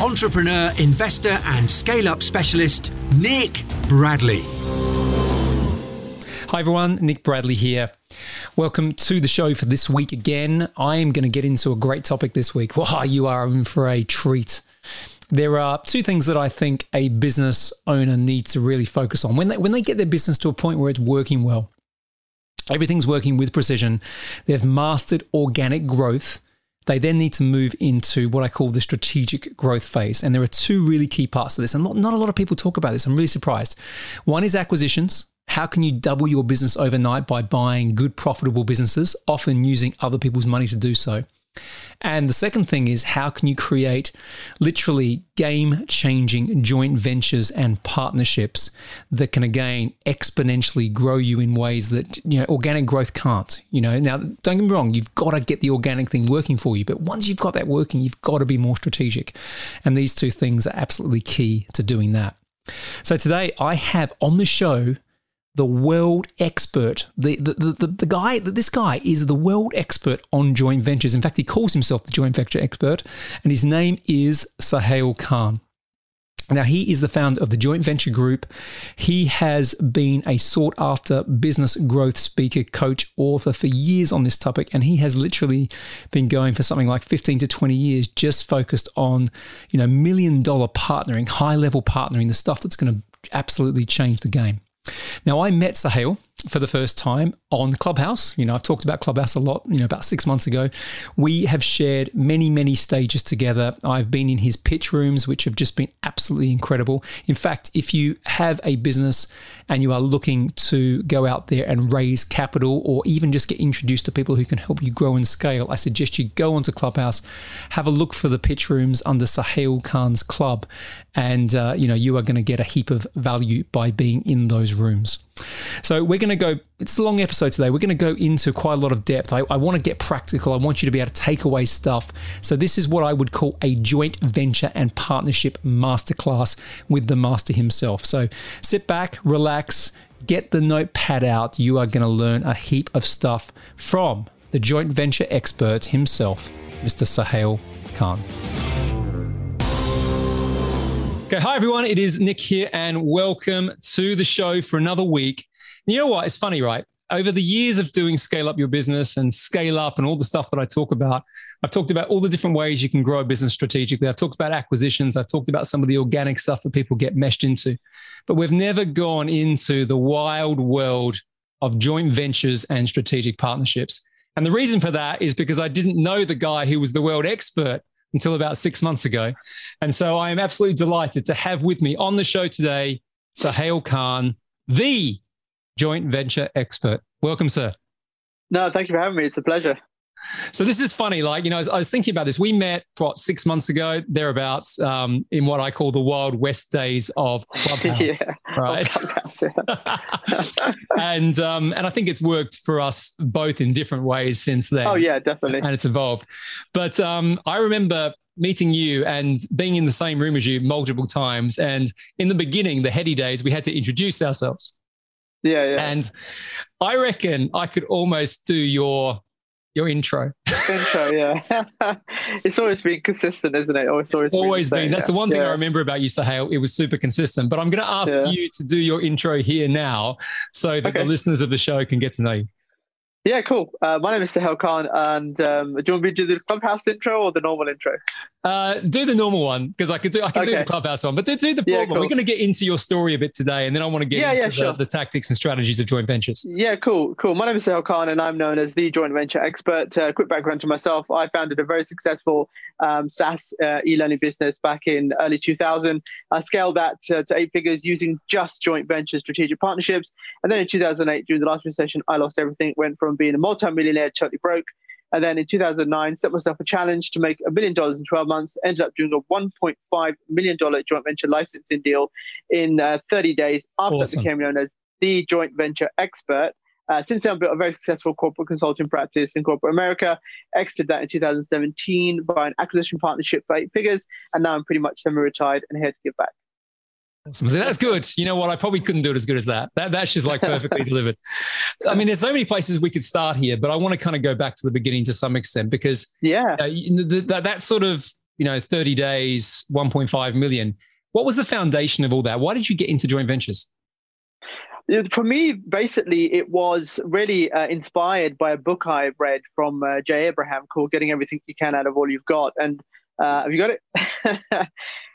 entrepreneur, investor, and scale up specialist, Nick Bradley. Hi, everyone. Nick Bradley here. Welcome to the show for this week again. I am going to get into a great topic this week. Wow, you are in for a treat. There are two things that I think a business owner needs to really focus on when they, when they get their business to a point where it's working well. Everything's working with precision. They've mastered organic growth they then need to move into what I call the strategic growth phase. And there are two really key parts to this. And not, a lot of people talk about this. I'm really surprised. One is acquisitions. How can you double your business overnight by buying good, profitable businesses, often using other people's money to do so? And the second thing is how can you create literally game changing joint ventures and partnerships that can again exponentially grow you in ways that you know organic growth can't. You know, now don't get me wrong, you've got to get the organic thing working for you, but once you've got that working, you've got to be more strategic. And these two things are absolutely key to doing that. So today I have on the show the world expert. The, the, the, the, guy, this guy is the world expert on joint ventures. In fact, he calls himself the joint venture expert, and his name is Sohail Khan. Now, he is the founder of the Joint Venture Group. He has been a sought after business growth speaker, coach, author for years on this topic, and he has literally been going for something like 15 to 20 years just focused on, you know, million dollar partnering, high level partnering, the stuff that's going to absolutely change the game. Now, I met Sohail for the first time on Clubhouse. You know, I've talked about Clubhouse a lot, you know, about six months ago. We have shared many, many stages together. I've been in his pitch rooms, which have just been absolutely incredible. In fact, if you have a business and you are looking to go out there and raise capital or even just get introduced to people who can help you grow and scale, I suggest you go onto Clubhouse, have a look for the pitch rooms under Sohail Khan's club, and uh, you know you are going to get a heap of value by being in those rooms. So we're going to go, it's a long episode today. We're going to go into quite a lot of depth. I, I, want to get practical. I want you to be able to take away stuff. So this is what I would call a joint venture and partnership masterclass with the master himself. So sit back, relax, get the notepad out. You are going to learn a heap of stuff from the joint venture expert himself, Mr. Sohail Khan. Okay, hi everyone. It is Nick here, and welcome to the show for another week. You know what? It's funny, right? Over the years of doing scale up your business and scale up and all the stuff that I talk about, I've talked about all the different ways you can grow a business strategically. I've talked about acquisitions. I've talked about some of the organic stuff that people get meshed into. But we've never gone into the wild world of joint ventures and strategic partnerships. And the reason for that is because I didn't know the guy who was the world expert until about six months ago. And so I am absolutely delighted to have with me on the show today Sohail Khan, the joint venture expert. Welcome, sir. No, thank you for having me. It's a pleasure. So this is funny. Like, you know, I was thinking about this. We met, what, six months ago, thereabouts, um, in what I call the Wild West days of Clubhouse. yeah, right. Clubhouse, yeah. and um, and I think it's worked for us both in different ways since then. Oh, yeah, definitely. And it's evolved. But um, I remember meeting you and being in the same room as you multiple times. And in the beginning, the heady days, we had to introduce ourselves. Yeah, yeah. And I reckon I could almost do your your intro. intro, yeah. it's always been consistent, isn't it? Always, always, always been. been. That's yeah. the one thing yeah. I remember about you, Sohail. It was super consistent. But I'm going to ask yeah. you to do your intro here now so that okay. the listeners of the show can get to know you. Yeah, cool. Uh, my name is Sohail Khan, and um, do you want me to do the clubhouse intro or the normal intro? Uh, do the normal one because I could do I can okay. do the clubhouse one, but do, do the yeah, cool. We're going to get into your story a bit today, and then I want to get yeah, into yeah, the, sure. the, tactics and strategies of joint ventures. Yeah, cool, cool. My name is Sohail Khan, and I'm known as the joint venture expert. Uh, quick background to myself: I founded a very successful um, SaaS uh, e-learning business back in early 2000. I scaled that to, to eight figures using just joint venture strategic partnerships, and then in 2008, during the last recession, I lost everything. Went from being a multi-millionaire, totally broke And then in 2009, set myself a challenge to make a million dollars in 12 months. Ended up doing a 1.5 million dollar joint venture licensing deal in uh, 30 days. After awesome. I became known as the joint venture expert. Uh, since then, I've built a very successful corporate consulting practice in corporate America. Exited that in 2017 by an acquisition partnership for eight figures, and now I'm pretty much semi-retired and here to give back. That's good. You know what? I probably couldn't do it as good as that. That that's just like perfectly delivered. I mean, there's so many places we could start here, but I want to kind of go back to the beginning to some extent because yeah, uh, that that sort of you know 30 days, 1.5 million. What was the foundation of all that? Why did you get into joint ventures? For me, basically, it was really uh, inspired by a book I read from uh, Jay Abraham called "Getting Everything You Can Out of All You've Got," and uh, have you got it?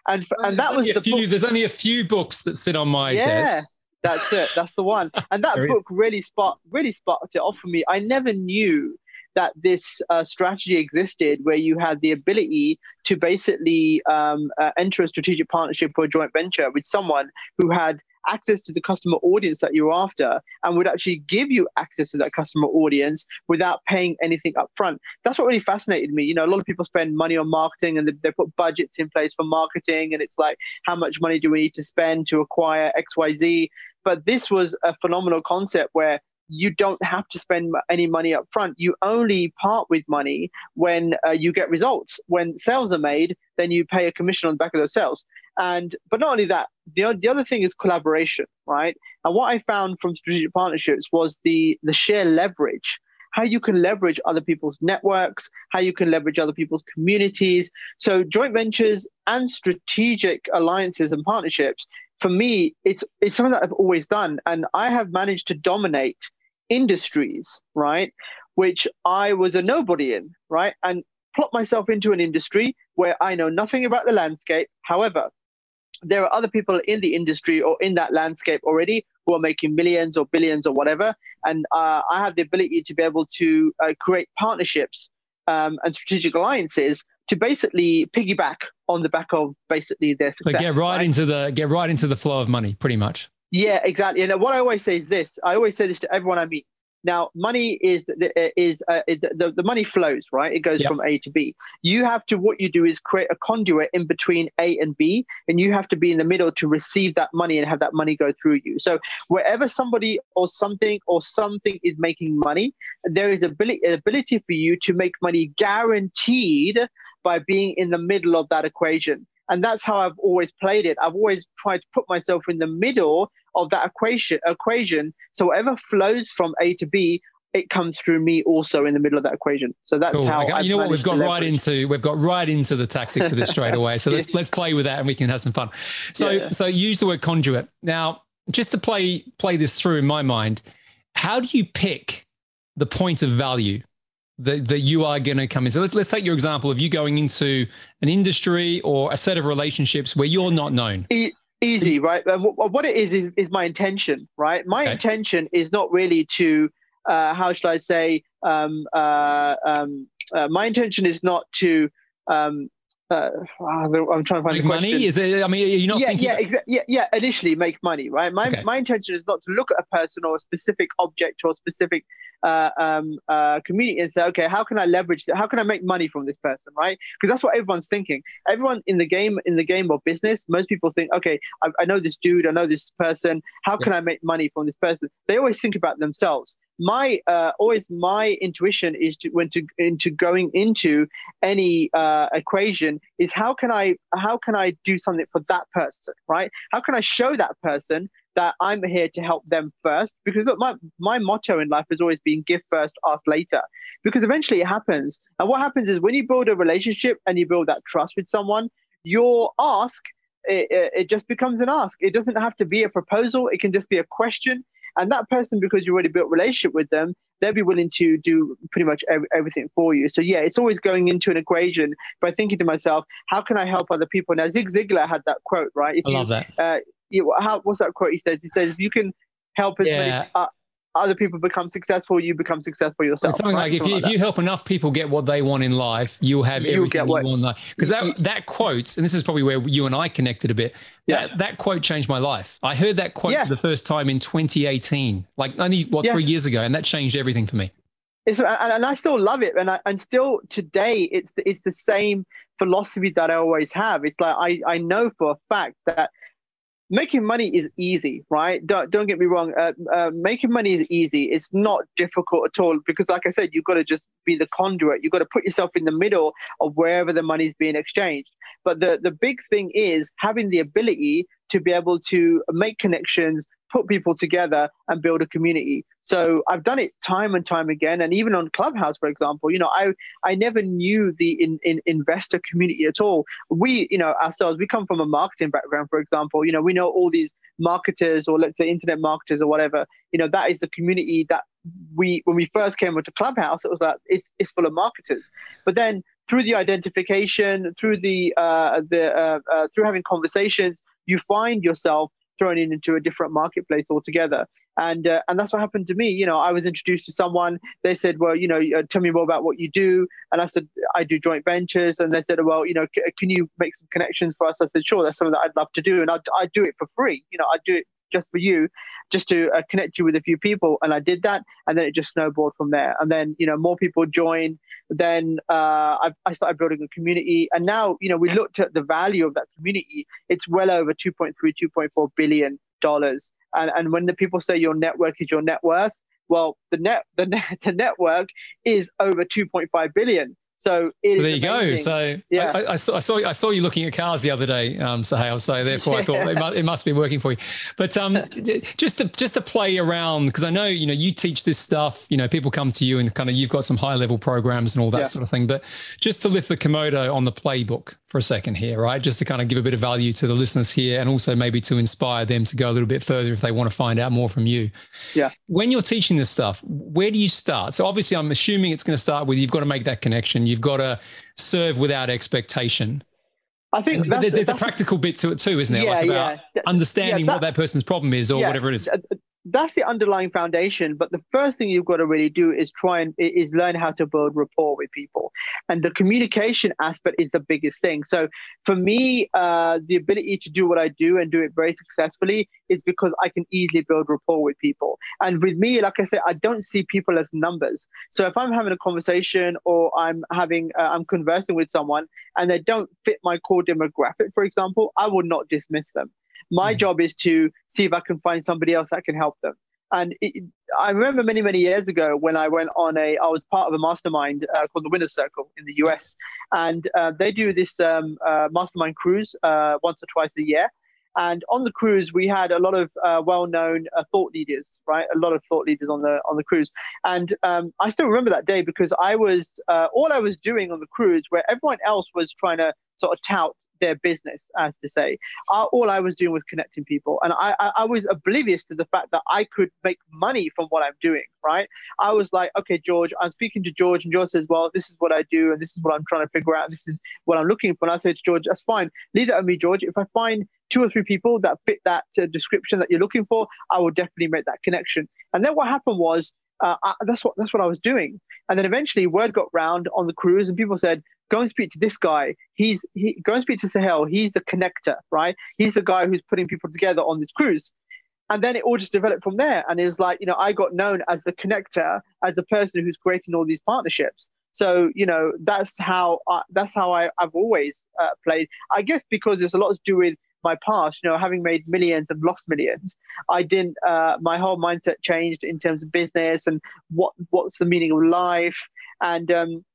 and and that was the few, book. There's only a few books that sit on my yeah, desk. That's it. That's the one. And that book is. really sparked really sparked it off for me. I never knew that this uh, strategy existed where you had the ability to basically um, uh, enter a strategic partnership or a joint venture with someone who had access to the customer audience that you're after and would actually give you access to that customer audience without paying anything up front. That's what really fascinated me. You know, a lot of people spend money on marketing and they, they put budgets in place for marketing, and it's like, how much money do we need to spend to acquire XYZ? But this was a phenomenal concept where you don't have to spend any money up front. You only part with money when uh, you get results. When sales are made, then you pay a commission on the back of those sales. And but not only that, the, the other thing is collaboration, right? And what I found from strategic partnerships was the the share leverage how you can leverage other people's networks, how you can leverage other people's communities. So joint ventures and strategic alliances and partnerships, for me, it's it's something that I've always done. And I have managed to dominate industries, right? Which I was a nobody in, right? And plot myself into an industry where I know nothing about the landscape. However, there are other people in the industry or in that landscape already who are making millions or billions or whatever. And uh, I have the ability to be able to uh, create partnerships um, and strategic alliances to basically piggyback on the back of basically their success. So get right, right, into the get right into the flow of money, pretty much. Yeah, exactly. And what I always say is this: I always say this to everyone I meet. Now, money is is uh, the, the money flows, right? It goes yep. from A to B. You have to what you do is create a conduit in between A and B, and you have to be in the middle to receive that money and have that money go through you. So wherever somebody or something or something is making money, there is ability ability for you to make money guaranteed by being in the middle of that equation. And that's how I've always played it. I've always tried to put myself in the middle of that equation equation. So whatever flows from A to B, it comes through me also in the middle of that equation. So that's cool. how you know what we've got right into we've got right into the tactics of this straight away. So let's let's play with that and we can have some fun. So yeah. so use the word conduit. Now, just to play play this through in my mind, how do you pick the point of value that, that you are going to come in. So let's, let's take your example of you going into an industry or a set of relationships where you're not known. easy, right? what it is, is, is my intention, right? My okay. intention is not really to, uh, how should I say, um, uh, um, uh, my intention is not to um, uh, I'm trying to find make the question. money. Is it? I mean, are you're not. Yeah, yeah, about... yeah. Yeah, initially make money, right? My okay. my intention is not to look at a person or a specific object or a specific uh, um, uh, community and say, okay, how can I leverage that? How can I make money from this person, right? Because that's what everyone's thinking. Everyone in the game, in the game of business, most people think, okay, I, I know this dude, I know this person. How yeah. can I make money from this person? They always think about themselves my uh, always my intuition is to when to into going into any uh, equation is how can I how can I do something for that person, right? How can I show that person that I'm here to help them first? Because look, my my motto in life has always been give first, ask later. Because eventually it happens, and what happens is when you build a relationship and you build that trust with someone, your ask it, it, just becomes an ask. It doesn't have to be a proposal. It can just be a question. And that person, because you already built a relationship with them, they'll be willing to do pretty much every, everything for you. So yeah, it's always going into an equation by thinking to myself, how can I help other people? Now Zig Ziglar had that quote, right? If I love you, that. Uh, you, how, what's that quote he says? He says, if you can help as yeah. many uh, other people become successful, you become successful yourself. It's something right? like if, you, like if you help enough people get what they want in life, you'll have you'll everything what, you want. Because that, that quote, and this is probably where you and I connected a bit. Yeah. That, that quote changed my life. I heard that quote yeah. for the first time in 2018, like only what yeah. three years ago, and that changed everything for me. It's, and, and I still love it, and I, and still today it's the, it's the same philosophy that I always have. It's like I I know for a fact that making money is easy, right? Don't don't get me wrong. Uh, uh, making money is easy. It's not difficult at all because, like I said, you've got to just be the conduit. You've got to put yourself in the middle of wherever the money is being exchanged. But the the big thing is having the ability to be able to make connections, put people together and build a community. So I've done it time and time again. And even on Clubhouse, for example, you know, I, I never knew the in, in investor community at all. We, you know, ourselves, we come from a marketing background, for example, you know, we know all these marketers or let's say internet marketers or whatever, you know, that is the community that we, when we first came into Clubhouse, it was like, it's, it's full of marketers. But then through the identification, through the, uh, the, uh, uh, through having conversations, you find yourself thrown in into a different marketplace altogether. And uh, and that's what happened to me. You know, I was introduced to someone. They said, "Well, you know, uh, tell me more about what you do." And I said, "I do joint ventures." And they said, "Well, you know, c- can you make some connections for us?" I said, "Sure, that's something that I'd love to do, and I I do it for free. You know, I do it just for you, just to uh, connect you with a few people. And I did that, and then it just snowballed from there. And then you know more people joined. Then uh, I, I, started building a community, and now you know we looked at the value of that community. It's well over 2.3, 2.4 billion dollars. And and when the people say your network is your net worth, well, the net the net the network is over 2.5 billion. So there you amazing. go. So yeah, I, I, saw, I, saw I saw you looking at cars the other day, um, Sohail. So therefore, yeah. I thought it must, it must, be working for you. But um, just to just to play around because I know you know you teach this stuff. You know, people come to you and kind of you've got some high level programs and all that yeah. sort of thing. But just to lift the Komodo on the playbook for a second here, right? Just to kind of give a bit of value to the listeners here, and also maybe to inspire them to go a little bit further if they want to find out more from you. Yeah. When you're teaching this stuff, where do you start? So obviously, I'm assuming it's going to start with you've got to make that connection. You You've got to serve without expectation. I think there's a practical bit to it too, isn't there? Yeah, like about yeah. understanding yeah, that, what that person's problem is or whatever it is that's the underlying foundation but the first thing you've got to really do is try and is learn how to build rapport with people. And the communication aspect is the biggest thing. So for me uh, the ability to do what i do and do it very successfully is because i can easily build rapport with people. And with me like i said i don't see people as numbers. So if i'm having a conversation or i'm having uh, i'm conversing with someone and they don't fit my core demographic for example i will not dismiss them my mm job is to see if I can find somebody else that can help them. And it, I remember many, many years ago when I went on a, I was part of a mastermind uh, called the Winner's Circle in the US. And uh, they do this um, uh, mastermind cruise uh, once or twice a year. And on the cruise, we had a lot of uh, well-known uh, thought leaders, right? A lot of thought leaders on the on the cruise. And um, I still remember that day because I was all I was doing on the cruise, where everyone else was trying to sort of tout their business, as to say. all I was doing was connecting people, and I, I, I was oblivious to the fact that I could make money from what I'm doing. Right? I was like, okay, George, I'm speaking to George, and George says, well, this is what I do, and this is what I'm trying to figure out. This is what I'm looking for. And I said to George, that's fine. Leave that to me, George. If I find two or three people that fit that uh, description that you're looking for, I will definitely make that connection. And then what happened was uh, I, that's what that's what I was doing. And then eventually, word got round on the cruise, and people said, "Go and speak to this guy. He's he go and speak to Sohail. He's the connector, right? He's the guy who's putting people together on this cruise." And then it all just developed from there. And it was like, you know, I got known as the connector, as the person who's creating all these partnerships. So you know, that's how I, that's how I, have always uh, played. I guess because there's a lot to do with my past, you know, having made millions and lost millions, I didn't. Uh, my whole mindset changed in terms of business and what what's the meaning of life, and um,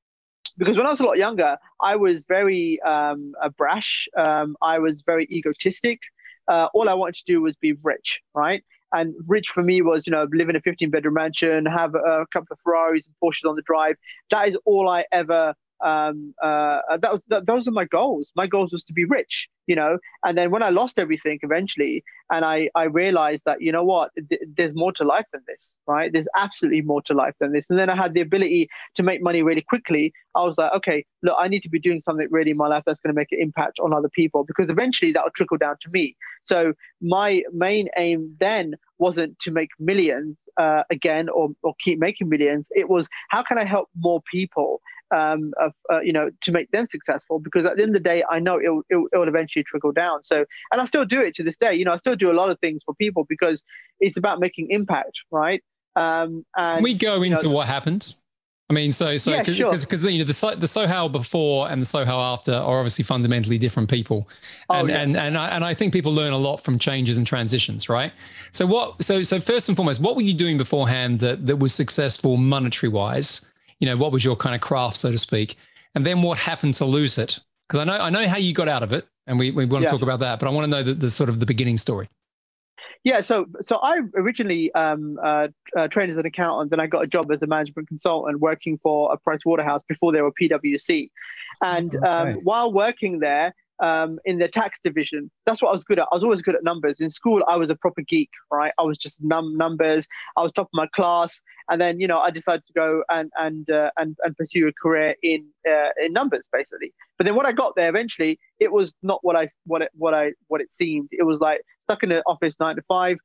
because when I was a lot younger, I was very um, brash. Um, I was very egotistic. Uh, all I wanted to do was be rich, right? And rich for me was, you know, live in a 15 bedroom mansion, have a couple of Ferraris and Porsches on the drive. That is all I ever um, uh, that was that, those are my goals. My goals was to be rich, you know. And then when I lost everything eventually, and I I realized that you know what, th- there's more to life than this, right? There's absolutely more to life than this. And then I had the ability to make money really quickly. I was like, okay, look, I need to be doing something really in my life that's going to make an impact on other people because eventually that will trickle down to me. So my main aim then wasn't to make millions uh, again or, or keep making millions. It was how can I help more people, um, of, uh, you know, to make them successful? Because at the end of the day, I know it'll, it'll, it'll, eventually trickle down. So, and I still do it to this day. You know, I still do a lot of things for people because it's about making impact, right? Um, and, can we go into know, what happened? I mean, so so because yeah, sure. you know the the Sohail before and the Sohail after are obviously fundamentally different people, and oh, yeah. and and I, and I think people learn a lot from changes and transitions, right? So what? So so first and foremost, what were you doing beforehand that that was successful monetary wise? You know, what was your kind of craft, so to speak, and then what happened to lose it? Because I know I know how you got out of it, and we, we want to yeah. talk about that, but I want to know the, the sort of the beginning story. Yeah, so so I originally um, uh, uh, trained as an accountant, then I got a job as a management consultant working for a Price Waterhouse before they were PwC. And okay. um, while working there, um, in the tax division. That's what I was good at. I was always good at numbers. In school, I was a proper geek, right? I was just num numbers. I was top of my class, and then you know I decided to go and and uh, and and pursue a career in uh, in numbers, basically. But then when I got there, eventually, it was not what I what it what I what it seemed. It was like stuck in the office nine to five.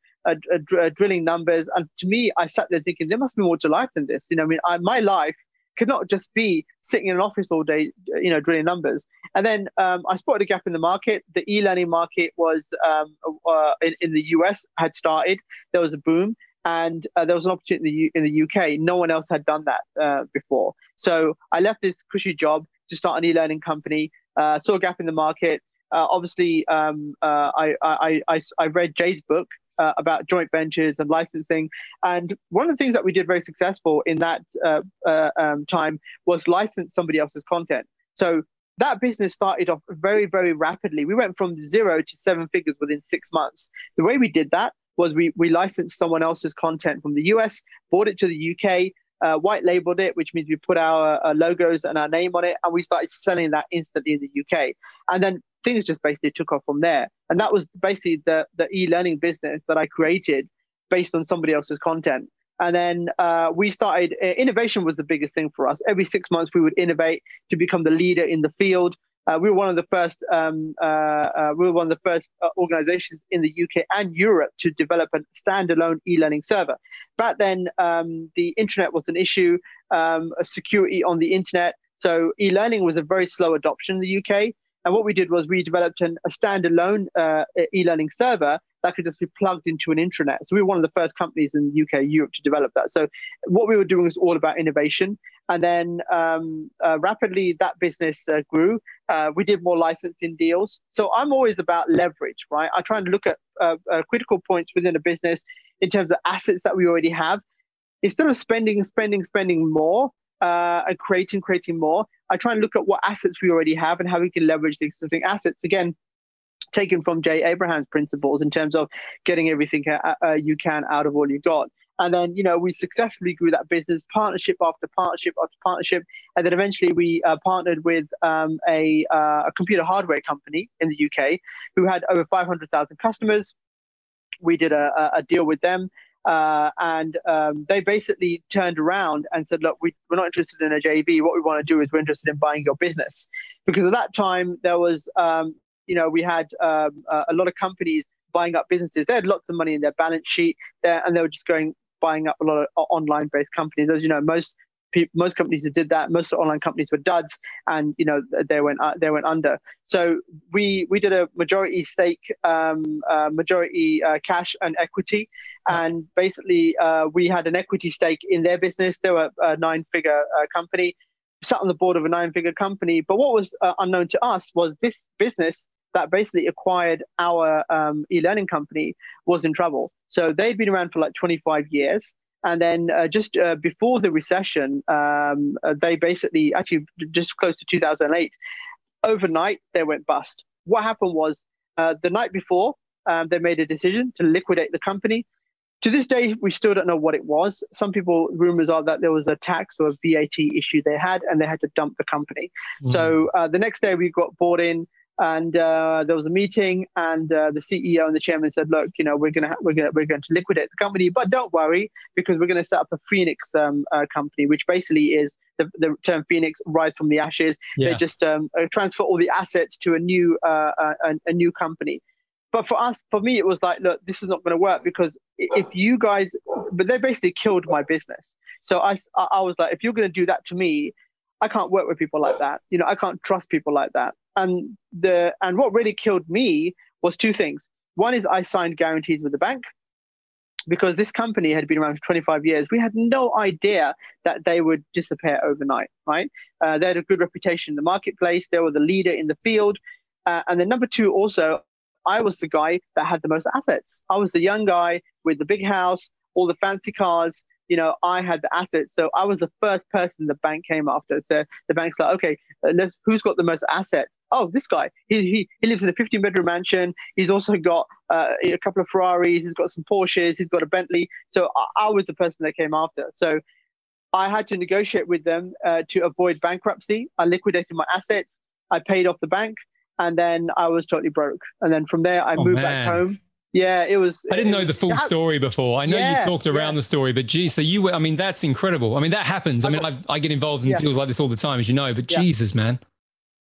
Drilling numbers, and to me, I sat there thinking there must be more to life than this. You know, I mean, I, my life could not just be sitting in an office all day, you know, drilling numbers. And then um, I spotted a gap in the market. The e-learning market was um, uh, in, in, the US had started. There was a boom, and uh, there was an opportunity in the, in the UK. No one else had done that uh, before. So I left this cushy job to start an e-learning company. Uh, saw a gap in the market. Uh, obviously, um, uh, I, I, I, I read Jay's book, uh, about joint ventures and licensing. And one of the things that we did very successful in that uh, uh, um, time was license somebody else's content. So that business started off very, very rapidly. We went from zero to seven figures within six months. The way we did that was we, we licensed someone else's content from the US, brought it to the UK, uh, white labeled it, which means we put our uh, logos and our name on it, and we started selling that instantly in the UK. And then things just basically took off from there. And that was basically the, the e learning business that I created based on somebody else's content. And then uh, we started, uh, innovation was the biggest thing for us. Every six months, we would innovate to become the leader in the field. Uh, we were one of the first. Um, uh, uh, we were one of the first uh, organizations in the UK and Europe to develop a standalone e-learning server. Back then, um, the internet was an issue. Um, security on the internet, so e-learning was a very slow adoption in the UK. And what we did was we developed an, a standalone uh, e-learning server that could just be plugged into an intranet. So we were one of the first companies in the UK, Europe to develop that. So what we were doing was all about innovation. And then um, uh, rapidly that business uh, grew. Uh, we did more licensing deals. So I'm always about leverage, right? I try and look at uh, uh, critical points within a business in terms of assets that we already have. Instead of spending, spending, spending more, uh, and creating, creating more. I try and look at what assets we already have and how we can leverage the existing assets. Again, taken from Jay Abraham's principles in terms of getting everything uh, you can out of all you got. And then, you know, we successfully grew that business partnership after partnership after partnership. And then eventually we uh, partnered with um, a, uh, a computer hardware company in the UK who had over 500,000 customers. We did a, a deal with them uh, and um, they basically turned around and said, look, we, are not interested in a JV. What we want to do is we're interested in buying your business. Because at that time, there was, um, you know, we had um, a lot of companies buying up businesses. They had lots of money in their balance sheet there, and they were just going buying up a lot of online based companies. As you know, most most companies that did that, most online companies were duds, and you know they went uh, they went under. So we we did a majority stake, um, uh, majority uh, cash and equity, and basically uh, we had an equity stake in their business. They were a nine figure uh, company, sat on the board of a nine figure company. But what was uh, unknown to us was this business that basically acquired our um, e-learning company was in trouble. So they'd been around for like 25 years. And then uh, just uh, before the recession, um, uh, they basically, actually just close to 2008, overnight they went bust. What happened was uh, the night before, um, they made a decision to liquidate the company. To this day, we still don't know what it was. Some people, rumors are that there was a tax or a VAT issue they had, and they had to dump the company. Mm. So uh, the next day, we got bought in and uh, there was a meeting and uh, the ceo and the chairman said look you know we're going to we're going we're going to liquidate the company but don't worry because we're going to set up a phoenix um, uh, company which basically is the, the term phoenix rise from the ashes yeah. they just um, uh, transfer all the assets to a new uh, uh, a, a new company but for us for me it was like look this is not going to work because if you guys but they basically killed my business so i i was like if you're going to do that to me I can't work with people like that. You know, I can't trust people like that and the and what really killed me was two things. One is I signed guarantees with the bank, because this company had been around for 25 years. We had no idea that they would disappear overnight, right? Uh, they had a good reputation in the marketplace. They were the leader in the field. Uh, and then number two, also, I was the guy that had the most assets. I was the young guy with the big house, all the fancy cars. You know, I had the assets, so I was the first person the bank came after. So the bank's like, okay, uh, let's who's got the most assets? Oh, this guy. He he, he lives in a 15 bedroom mansion. He's also got uh, a couple of Ferraris. He's got some Porsches. He's got a Bentley. So I, I was the person they came after. So I had to negotiate with them uh, to avoid bankruptcy. I liquidated my assets. I paid off the bank and then I was totally broke. And then from there, I oh, moved man. back home. Yeah, it was. I didn't know the full story before. I know yeah, you talked around yeah. the story, but gee, so you were, I mean, that's incredible. I mean, that happens. I, I mean, got, I, get involved in yeah. deals like this all the time, as you know, but Jesus, man.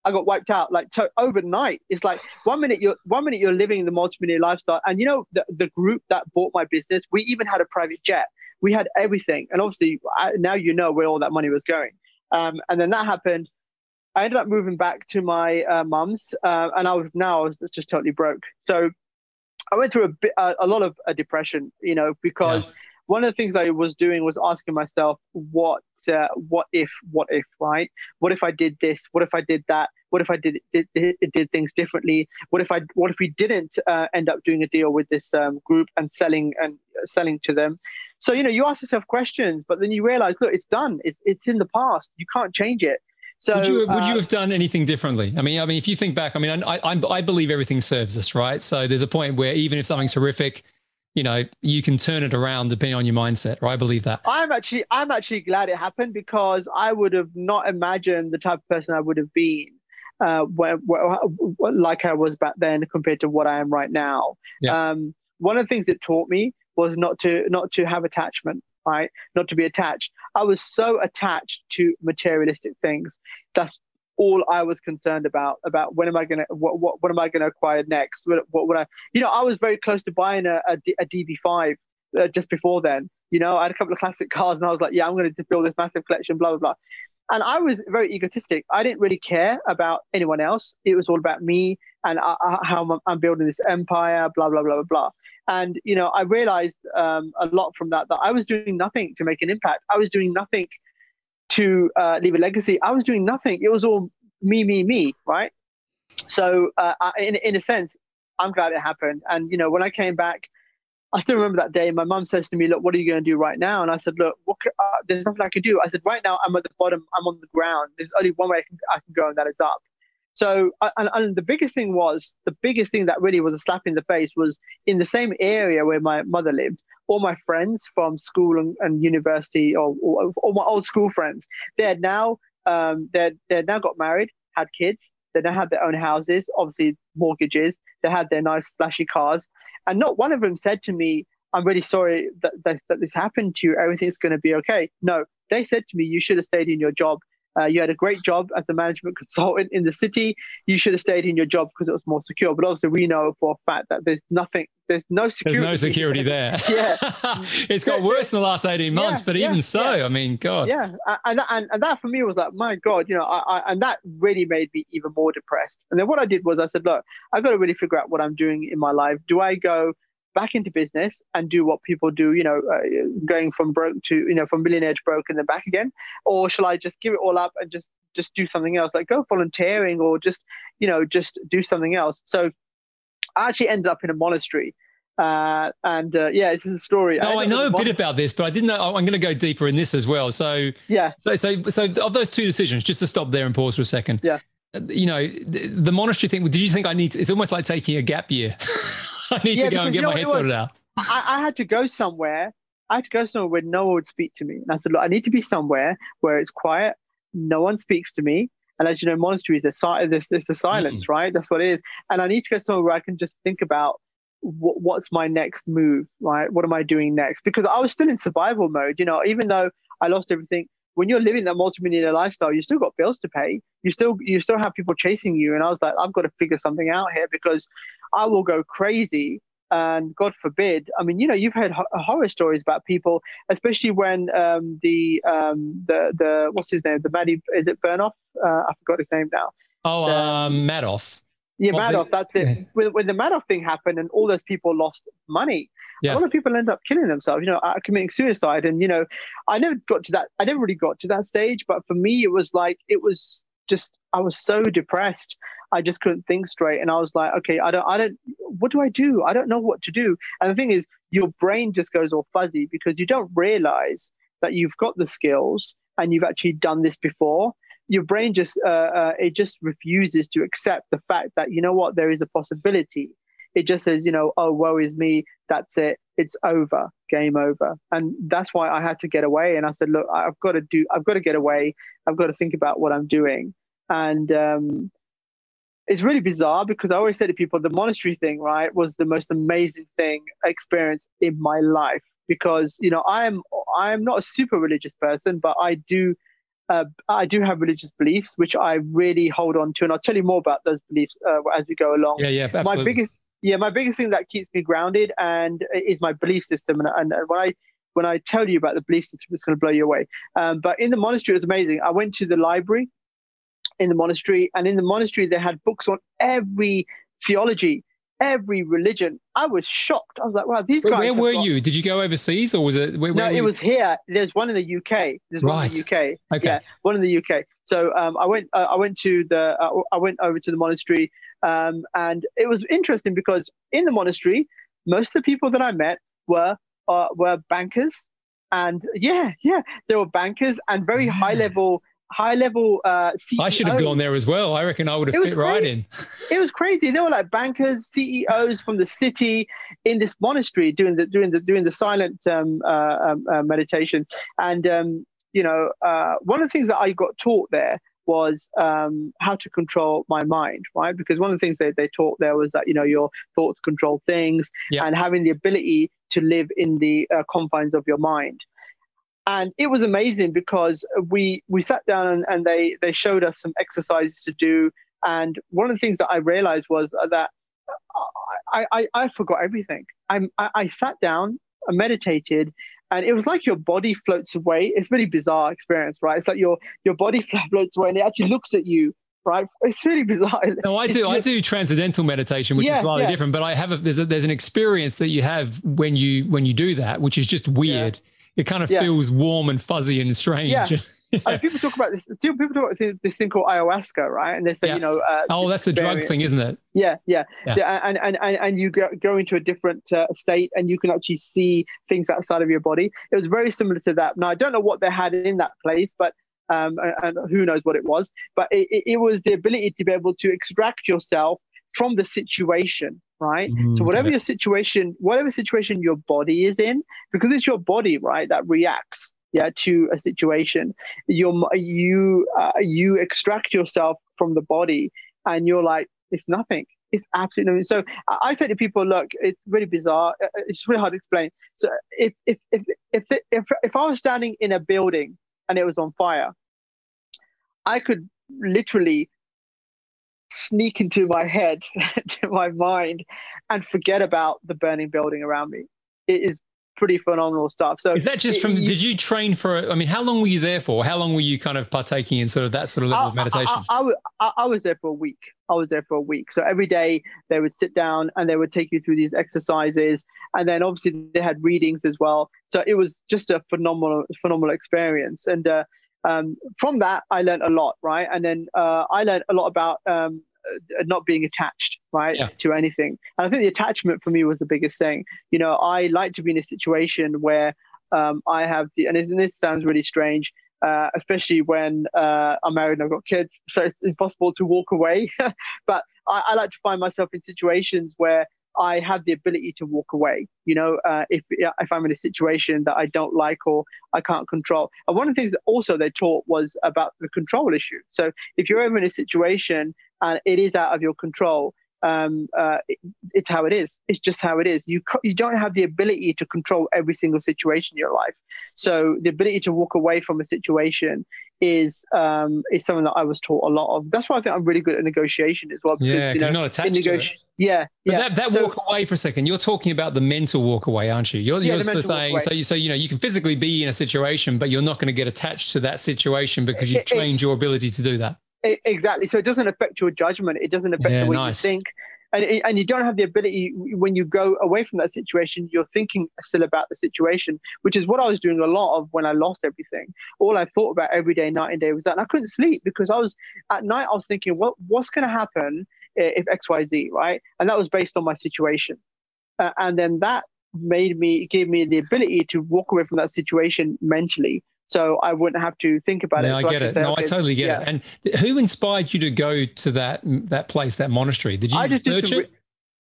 I got wiped out like to, overnight. It's like one minute you're one minute you're living the multi-millionaire lifestyle, and you know the, the group that bought my business. We even had a private jet. We had everything, and obviously I, now you know where all that money was going. Um, and then that happened. I ended up moving back to my uh, mum's, uh, and I was now I was just totally broke. So I went through a bit, uh, a lot of a depression, you know, because yeah. one of the things I was doing was asking myself, what, uh, what if, what if, right? What if I did this? What if I did that? What if I did did, did, did things differently? What if I, what if we didn't uh, end up doing a deal with this um, group and selling and selling to them? So you know, you ask yourself questions, but then you realize, look, it's done. It's it's in the past. You can't change it. So would you, would uh, you have done anything differently? I mean, I mean, if you think back, I mean, I, I, I believe everything serves us, right? So there's a point where even if something's horrific, you know, you can turn it around depending on your mindset. Right? I believe that. I'm actually, I'm actually glad it happened because I would have not imagined the type of person I would have been. Uh, where, where, like I was back then compared to what I am right now. Yeah. Um, one of the things that taught me was not to not to have attachment right? Not to be attached. I was so attached to materialistic things. That's all I was concerned about. About when am I gonna what what, what am I gonna acquire next? What what would I? You know, I was very close to buying a a, a DB5 uh, just before then. You know, I had a couple of classic cars, and I was like, yeah, I'm gonna just build this massive collection. Blah blah blah. And I was very egotistic. I didn't really care about anyone else. It was all about me and I, I, how I'm, I'm building this empire. Blah blah blah blah blah. And you know, I realized um, a lot from that that I was doing nothing to make an impact. I was doing nothing to uh, leave a legacy. I was doing nothing. It was all me, me, me, right? So, uh, in in a sense, I'm glad it happened. And you know, when I came back, I still remember that day. My mum says to me, "Look, what are you going to do right now?" And I said, "Look, what, uh, there's nothing I can do." I said, "Right now, I'm at the bottom. I'm on the ground. There's only one way I can, I can go, and that is up." So, and, and, the biggest thing was the biggest thing that really was a slap in the face was in the same area where my mother lived. All my friends from school and, and university, or, or, my old school friends, they had now um, they they now got married, had kids, they now had their own houses, obviously mortgages. They had their nice flashy cars, and not one of them said to me, "I'm really sorry that that, that this happened to you. Everything's going to be okay." No, they said to me, "You should have stayed in your job uh, you had a great job as a management consultant in the city. You should have stayed in your job because it was more secure. But obviously, we know for a fact that there's nothing, there's no security. There's no security there. yeah, it's got worse in the last eighteen months. Yeah, but even so, yeah. I mean, God. Yeah, and, and and that for me was like, my God, you know, I, I, and that really made me even more depressed. And then what I did was I said, look, I've got to really figure out what I'm doing in my life. Do I go back into business and do what people do, you know, uh, going from broke to, you know, from millionaire to broke and then back again? Or shall I just give it all up and just just do something else, like go volunteering or just, you know, just do something else? So I actually ended up in a monastery. Uh, and uh, yeah, this is a story. No, I, I know a bit about this, but I didn't know. I'm going to go deeper in this as well. So yeah. So so so of those two decisions, just to stop there and pause for a second. Yeah. You know, the, the monastery thing. Did you think I need? To, it's almost like taking a gap year. I need yeah, to go and get my head sorted out. I, I had to go somewhere. I had to go somewhere where no one would speak to me. And I said, look, I need to be somewhere where it's quiet, no one speaks to me. And as you know, monasteries, there's, there's, there's the silence, mm. right? That's what it is. And I need to go somewhere where I can just think about what, what's my next move, right? What am I doing next? Because I was still in survival mode, you know, even though I lost everything. When you're living that multi-millionaire lifestyle, you still got bills to pay. You still you still have people chasing you. And I was like, I've got to figure something out here because I will go crazy. And God forbid, I mean, you know, you've heard horror stories about people, especially when um, the um, the the what's his name, the Maddie, is it Burnoff? Uh, I forgot his name now. Oh, the, um, Madoff. Yeah, Madoff. That's it. Yeah. When, when the Madoff thing happened and all those people lost money, yeah. a lot of people end up killing themselves. You know, uh, committing suicide. And you know, I never got to that. I never really got to that stage. But for me, it was like it was just. I was so depressed. I just couldn't think straight, and I was like, okay, I don't, I don't. What do I do? I don't know what to do. And the thing is, your brain just goes all fuzzy because you don't realize that you've got the skills and you've actually done this before your brain just uh, uh, it just refuses to accept the fact that you know what there is a possibility. It just says you know oh woe is me that's it it's over game over. And that's why i had to get away. And i said look i've got to do i've got to get away. I've got to think about what i'm doing. And um, it's really bizarre because i always say to people the monastery thing right was the most amazing thing experience in my life. Because you know i'm i'm not a super religious person but i do uh, I do have religious beliefs, which I really hold on to, and I'll tell you more about those beliefs uh, as we go along. Yeah, yeah, absolutely. My biggest, yeah, my biggest thing that keeps me grounded and is my belief system. And, and when I when I tell you about the belief system, it's going to blow you away. Um, but in the monastery, it was amazing. I went to the library in the monastery, and in the monastery, they had books on every theology every religion. I was shocked. I was like, wow, these guys. Where were got... you? Did you go overseas or was it? Where, no, it was here. There's one in the UK. There's right. one in the UK. Okay. Yeah, one in the UK. So um, I went. Uh, I went to the. Uh, I went over to the monastery, um, and it was interesting because in the monastery, most of the people that I met were uh, were bankers, and yeah, yeah, they were bankers and very high level high level uh, CEOs. I should have gone there as well. I reckon I would have fit right in. it was crazy. They were like bankers, CEOs from the city in this monastery doing the doing the doing the silent um, uh, um, uh, meditation. And um, you know, uh, one of the things that I got taught there was um, how to control my mind, right? Because one of the things they, they taught there was that, you know, your thoughts control things yeah. and having the ability to live in the uh, confines of your mind and it was amazing because we we sat down and, and they they showed us some exercises to do and one of the things that i realized was that i i, I forgot everything I'm, I, I sat down I meditated and it was like your body floats away it's really bizarre experience right it's like your your body floats away and it actually looks at you right? It's really bizarre. No, I do. I do transcendental meditation, which yeah, is slightly yeah. different. But I have a, there's a, there's an experience that you have when you when you do that, which is just weird. Yeah it kind of yeah. feels warm and fuzzy and strange. Yeah. people talk about this. People talk about this thing called ayahuasca, right? And they say, yeah. you know, uh, oh, that's the drug thing, isn't it? Yeah, yeah, yeah. and, and and and you go, go into a different uh, state, and you can actually see things outside of your body. It was very similar to that. Now, I don't know what they had in that place, but um, and, and who knows what it was, but it, it was the ability to be able to extract yourself from the situation right? Mm, so whatever your situation, whatever situation your body is in, because it's your body, right, that reacts, yeah, to a situation. You you uh, you extract yourself from the body, and you're like, it's nothing. It's absolutely nothing. So I say to people, look, it's really bizarre. Uh, uh, it's really hard to explain. So if if if if if, if I was standing in a building and it was on fire, I could literally sneak into my head, to my mind, and forget about the burning building around me. It is pretty phenomenal stuff. So is that just from? It, did you train for? I mean, how long were you there for? How long were you kind of partaking in sort of that sort of level I, of meditation? I, I, I, was there for a week. I was there for a week. So every day they would sit down and they would take you through these exercises, and then obviously they had readings as well. So it was just a phenomenal, phenomenal experience. And uh, um, from that, I learned a lot, right? And then uh, I learned a lot about um, uh, not being attached, right, yeah. to anything. And I think the attachment for me was the biggest thing. You know, I like to be in a situation where um, I have the, and this sounds really strange, uh, especially when uh, I'm married and I've got kids, so it's impossible to walk away. but I, I like to find myself in situations where I have the ability to walk away. You know, uh, if if I'm in a situation that I don't like or I can't control. And one of the things that also they taught was about the control issue. So if you're ever in a situation and it is out of your control, um, uh, it, it's how it is. It's just how it is. You you don't have the ability to control every single situation in your life. So the ability to walk away from a situation is um, is something that I was taught a lot of. That's why I think I'm really good at negotiation as well. Because, yeah, because you know, you're not attached negoti- to it. Yeah, but yeah. that, that so, walk away for a second, you're talking about the mental walk away, aren't you? You're, yeah, you're saying so. You so you know you can physically be in a situation, but you're not going to get attached to that situation because you've it, trained it, your ability to do that. exactly. So it doesn't affect your judgment. It doesn't affect yeah, the way nice. you think. And, and you don't have the ability when you go away from that situation you're thinking still about the situation which is what i was doing a lot of when i lost everything. All i thought about every day night and day was that and i couldn't sleep because i was at night i was thinking what what's going to happen if xyz right? And that was based on my situation. Uh, and then that made me gave me the ability to walk away from that situation mentally so I wouldn't have to think about yeah, it. So I get I it. Say, no, okay, I totally get yeah. it. And who inspired you to go to that that place, that monastery? Did you I just research it?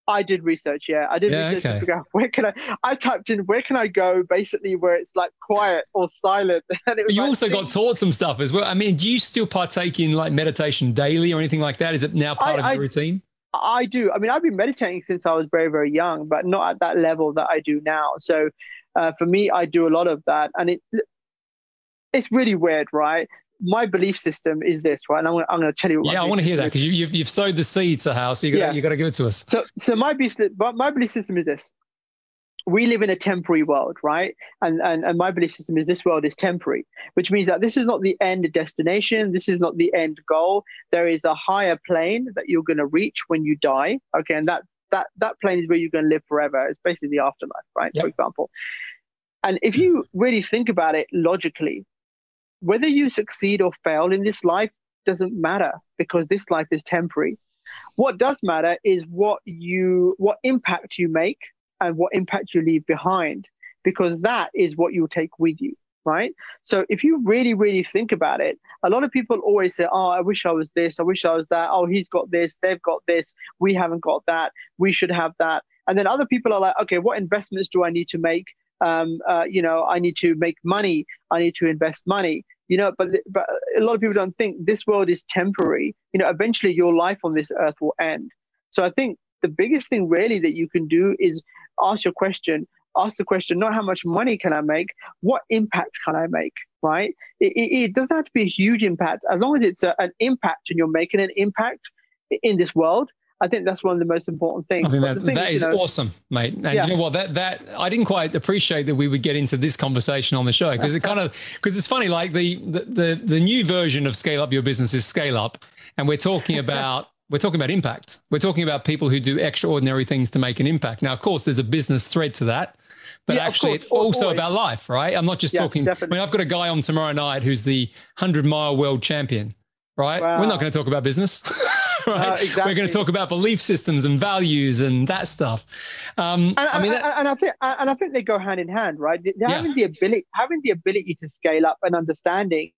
I did research. Yeah, I did yeah, research okay. to figure out where can I. I typed in where can I go, basically where it's like quiet or silent. And you like, also got taught some stuff as well. I mean, do you still partake in like meditation daily or anything like that? Is it now part I, of your I, routine? I do. I mean, I've been meditating since I was very, very young, but not at that level that I do now. So, uh, for me, I do a lot of that, and it it's really weird, right? My belief system is this, right? And I'm, I'm going to tell you. yeah, I want to hear that because you, have you've sowed the seeds, Sohail. So you got yeah. you got to give it to us. So so my belief my belief system is this: we live in a temporary world, right? And, and and my belief system is this world is temporary, which means that this is not the end destination. This is not the end goal. There is a higher plane that you're going to reach when you die. Okay, and that that that plane is where you're going to live forever. It's basically the afterlife, right? Yep. For example. And if you really think about it logically, whether you succeed or fail in this life doesn't matter because this life is temporary. What does matter is what you what impact you make and what impact you leave behind because that is what you'll take with you right? So if you really really think about it a lot of people always say oh i wish i was this i wish i was that. Oh he's got this they've got this we haven't got that we should have that. And then other people are like okay what investments do i need to make um, uh, you know i need to make money i need to invest money you know but but a lot of people don't think this world is temporary. You know eventually your life on this earth will end. So i think the biggest thing really that you can do is ask your question ask the question not how much money can i make what impact can i make right? It, it, it doesn't have to be a huge impact. As long as it's a, an impact and you're making an impact in this world I think that's one of the most important things. I think that, thing, that is, you know, awesome, mate. And yeah. you know what? That that I didn't quite appreciate that we would get into this conversation on the show because it kind of because it's funny. Like the, the the the new version of scale up your business is scale up, and we're talking about we're talking about impact. We're talking about people who do extraordinary things to make an impact. Now, of course, there's a business thread to that, but yeah, actually, it's also always. about life, right? I'm not just yeah, talking. Definitely. I mean, I've got a guy on tomorrow night who's the hundred mile world champion, right? Wow. We're not going to talk about business. right? Uh, exactly. We're going to talk about belief systems and values and that stuff. Um, and, I mean, that, and I think and I think they go hand in hand, right? Yeah. having the ability having the ability to scale up and understanding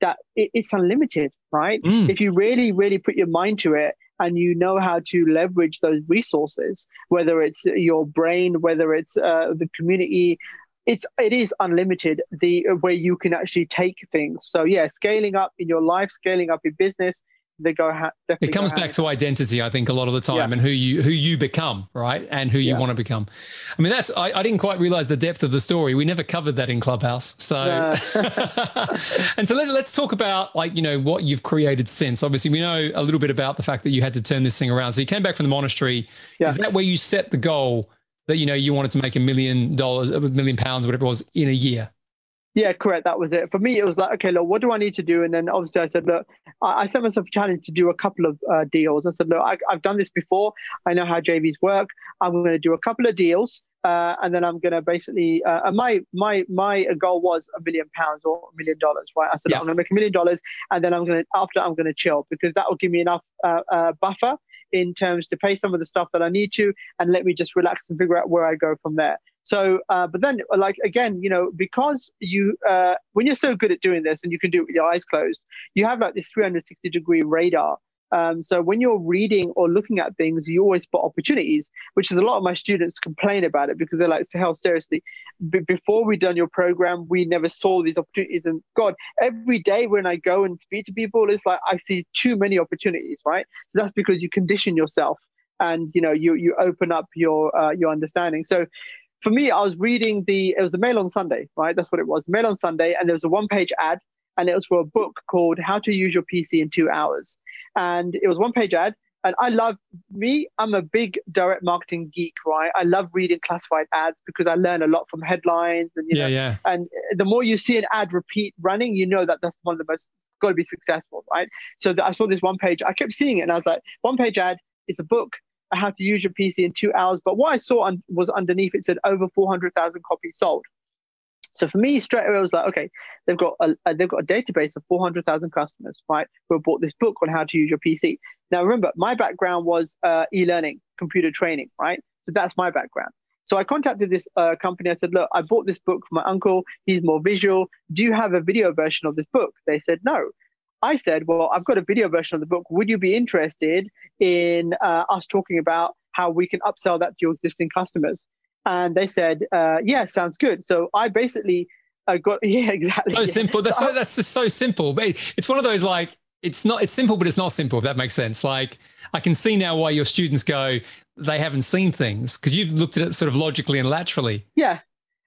that it's unlimited, right? Mm. If you really, really put your mind to it and you know how to leverage those resources, whether it's your brain, whether it's uh, the community, it's it is unlimited the uh, where you can actually take things. So yeah scaling up in your life scaling up your business they go ha- it comes back to identity i think a lot of the time yeah. and who you who you become right and who you yeah. want to become. I mean that's I, I, didn't quite realize the depth of the story. We never covered that in clubhouse so and so let, let's talk about like you know what you've created since. Obviously we know a little bit about the fact that you had to turn this thing around. So you came back from the monastery. Yeah. is that where you set the goal that you know you wanted to make a million dollars a million pounds whatever it was in a year yeah, correct. That was it. For me, it was like, okay, look, what do I need to do? And then obviously I said, look, I, I set myself a challenge to do a couple of uh, deals. I said, look, I, have done this before. I know how JVs work. I'm going to do a couple of deals. Uh, and then I'm going to basically, uh, my my my goal was a million pounds or a million dollars, right? I said yeah. I'm going to make a million dollars, and then I'm going to after I'm going to chill because that will give me enough uh, uh, buffer in terms to pay some of the stuff that I need to, and let me just relax and figure out where I go from there. So, uh, but then, like again, you know, because you, uh, when you're so good at doing this and you can do it with your eyes closed, you have like this 360 degree radar. Um, so when you're reading or looking at things, you always spot opportunities, which is a lot of my students complain about it because they're like, "Sohail, seriously, b- before we done your program, we never saw these opportunities." And God, every day when I go and speak to people, it's like I see too many opportunities, right? So that's because you condition yourself and you know you you open up your uh, your understanding. So for me, I was reading the it was the Mail on Sunday, right? That's what it was, Mail on Sunday, and there was a one page ad, and it was for a book called How to Use Your PC in Two Hours, and it was one page ad. And I love me. I'm a big direct marketing geek, right? I love reading classified ads because I learn a lot from headlines, and you yeah, know, yeah. and the more you see an ad repeat running, you know that that's one of the most got to be successful, right? So I saw this one page. I kept seeing it, and I was like, one page ad is a book. I have to use your PC in two hours. But what I saw un- was underneath it said over 400,000 copies sold. So for me, straight away, I was like, okay, they've got a, they've got a database of 400,000 customers, right, who have bought this book on how to use your PC. Now, remember, my background was uh, e-learning, computer training, right? So that's my background. So I contacted this uh, company. I said, look, I bought this book for my uncle. He's more visual. Do you have a video version of this book? They said no. I said, well, I've got a video version of the book. Would you be interested in uh, us talking about how we can upsell that to your existing customers? And they said, uh, yeah, sounds good. So I basically uh, got, yeah, exactly. So simple. That's, so, that's just so simple. But It's one of those like, it's not, it's simple, but it's not simple, if that makes sense. Like, I can see now why your students go, they haven't seen things because you've looked at it sort of logically and laterally. Yeah.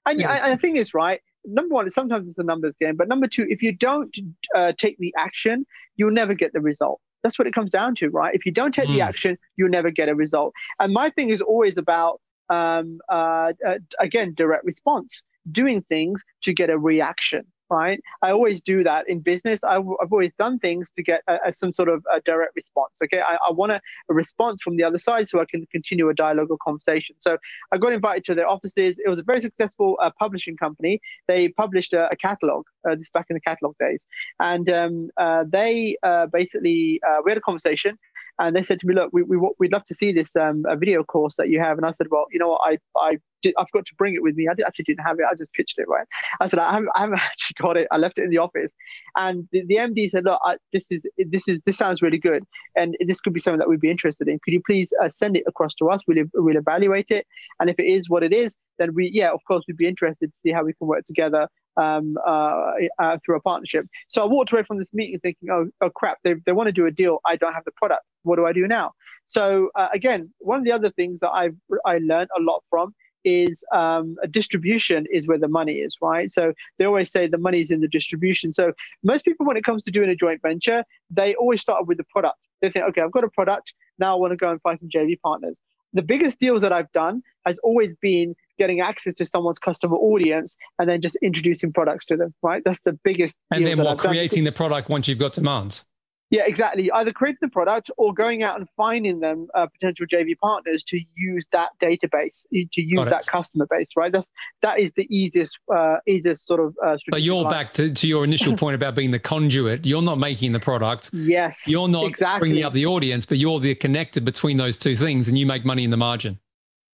And, yeah. and the thing is, right, number one, sometimes it's a numbers game, but number two, if you don't uh, take the action, you'll never get the result. That's what it comes down to, right? If you don't take mm. the hmm. action, you'll never get a result. And my thing is always about um, uh, uh, again, direct response, doing things to get a reaction right? I always do that in business. I, have always done things to get a, a, some sort of a direct response. Okay, I, I want a, a, response from the other side so I can continue a dialogue or conversation. So I got invited to their offices. It was a very successful uh, publishing company. They published a, catalog. Uh, this back in the catalog days, and um, uh, they uh, basically we had a conversation and they said to me, "Look, we, we would love to see this um, a video course that you have." And I said, "Well, you know what? I I did, I forgot to bring it with me. I did, actually didn't have it. I just pitched it right." I said, "I haven't, I haven't actually got it. I left it in the office." And the, the MD said, "Look, I, this is this is this sounds really good, and this could be something that we'd be interested in. Could you please uh, send it across to us? We'll we'll evaluate it, and if it is what it is, then we yeah, of course, we'd be interested to see how we can work together um, uh, uh, through a partnership. So I walked away from this meeting thinking, oh, oh crap, they, they want to do a deal. I don't have the product. What do I do now? So uh, again, one of the other things that I've I learned a lot from is um, a distribution is where the money is, right? So they always say the money is in the distribution. So most people, when it comes to doing a joint venture, they always start with the product. They think, okay, I've got a product. Now I want to go and find some JV partners. The biggest deals that I've done has always been getting access to someone's customer audience and then just introducing products to them, right? That's the biggest. And then what? Creating the product once you've got demand. Yeah, exactly. Either creating the product or going out and finding them uh, potential JV partners to use that database, to use that customer base, right? That's that is the easiest, uh, easiest sort of. Uh, but you're back to, to your initial point about being the conduit. You're not making the product. Yes. You're not exactly. bringing up the audience, but you're the connector between those two things, and you make money in the margin.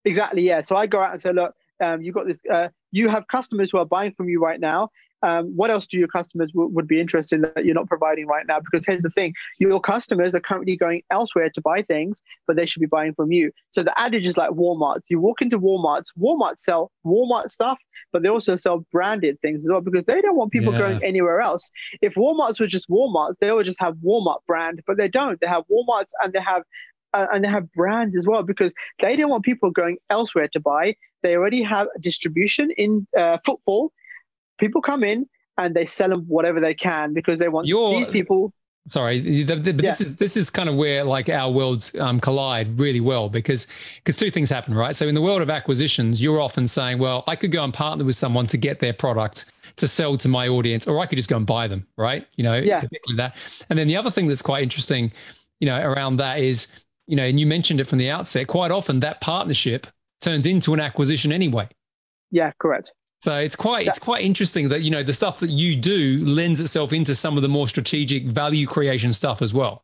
Exactly. Yeah. So I go out and say, look, um, you've got this. Uh, you have customers who are buying from you right now. Um, what else do your customers w- would be interested in that you're not providing right now? Because here's the thing: your customers are currently going elsewhere to buy things, but they should be buying from you. So the adage is like Walmart. You walk into Walmart. Walmart sell Walmart stuff, but they also sell branded things as well because they don't want people yeah. going anywhere else. If Walmart's were just Walmarts, they would just have Walmart brand, but they don't. They have Walmarts and they have uh, and they have brands as well because they don't want people going elsewhere to buy. They already have distribution in uh, footfall. People come in and they sell them whatever they can because they want You're, these people. Sorry, but yeah. this is this is kind of where like our worlds um, collide really well because because two things happen, right? So in the world of acquisitions, you're often saying, well, I could go and partner with someone to get their product to sell to my audience, or I could just go and buy them, right? You know, yeah. that. And then the other thing that's quite interesting, you know, around that is you know, and you mentioned it from the outset, quite often that partnership turns into an acquisition anyway. Yeah, correct. So it's quite it's quite interesting that you know the stuff that you do lends itself into some of the more strategic value creation stuff as well.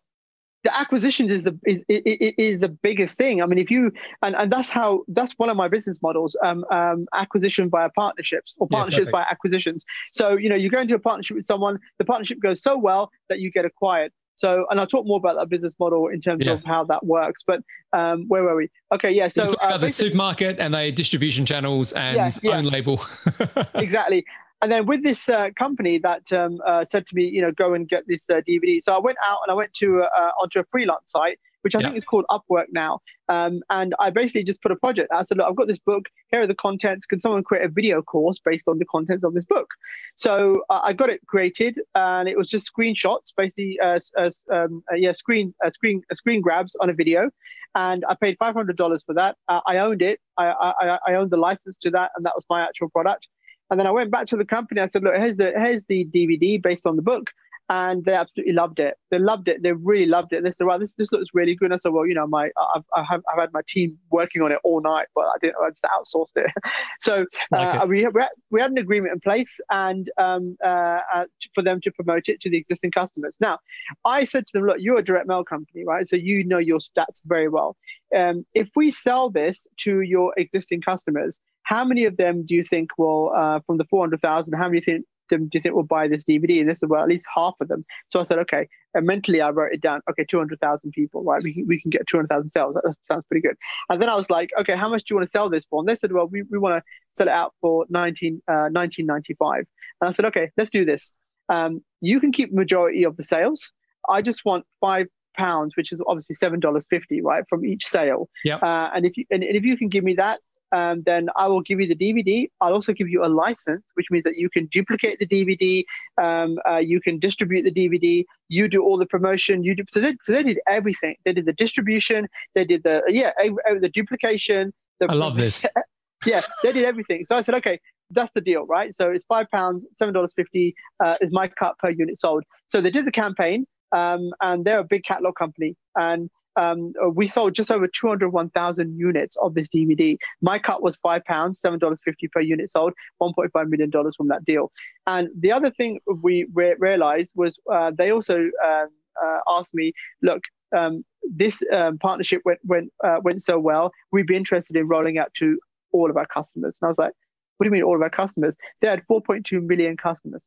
The acquisitions is the is, is, is the biggest thing. I mean, if you and, and that's how that's one of my business models. Um, um, acquisition via partnerships or partnerships yeah, via acquisitions. So you know, you go into a partnership with someone, the partnership goes so well that you get acquired. So, and I'll talk more about that business model in terms yeah. of how that works. But um, where were we? Okay, yeah. So uh, about the supermarket and the distribution channels and yeah, yeah. own label. exactly. And then with this uh, company that um, uh, said to me, you know, go and get this uh, DVD. So I went out and I went to uh, onto a freelance site which I yeah. think is called Upwork now. Um, and I basically just put a project. I said, look, I've got this book. Here are the contents. Can someone create a video course based on the contents of this book? So uh, I got it created, and it was just screenshots, basically, uh, uh, um, uh, yeah, screen uh, screen uh, screen grabs on a video. And I paid five hundred dollars for that. I owned it. I, I I owned the license to that, and that was my actual product. And then I went back to the company. I said, look, here's the here's the DVD based on the book and they absolutely loved it. They loved it. They really loved it. They said, "Well, this this looks really good." And I said, "Well, you know, my I've I have I've had my team working on it all night, but I didn't. I just outsourced it." so uh, we we had, we had an agreement in place, and um, uh, uh, for them to promote it to the existing customers. Now, I said to them, "Look, you're a direct mail company, right? So you know your stats very well. Um, if we sell this to your existing customers." How many of them do you think will, uh, from the 400,000, how many think them do you think we'll buy this DVD? And this is well, at least half of them. So I said, okay. And mentally, I wrote it down. Okay, 200,000 people, right? We can, we can get 200,000 sales. That sounds pretty good. And then I was like, okay, how much do you want to sell this for? And they said, well, we, we want to sell it out for 19, uh, 1995. And I said, okay, let's do this. Um, you can keep majority of the sales. I just want five pounds, which is obviously seven dollars fifty, right, from each sale. Yeah. Uh, and if you and, and if you can give me that, um, then I will give you the DVD. I'll also give you a license, which means that you can duplicate the DVD, um, uh, you can distribute the DVD, you do all the promotion, you do. So they, so they did everything. They did the distribution, they did the yeah, the duplication. The, I love this. yeah, they did everything. So I said, okay, that's the deal, right? So it's five pounds, seven dollars fifty uh, is my cut per unit sold. So they did the campaign, um, and they're a big catalog company, and um, uh, we sold just over 201,000 units of this DVD. My cut was five pounds, seven dollars fifty per unit sold, 1.5 million dollars from that deal. And the other thing we re- realized was uh, they also um, uh, asked me, look. Um, this um, partnership went went uh, went so well. We'd be interested in rolling out to all of our customers. And I was like, "What do you mean all of our customers?" They had 4.2 million customers.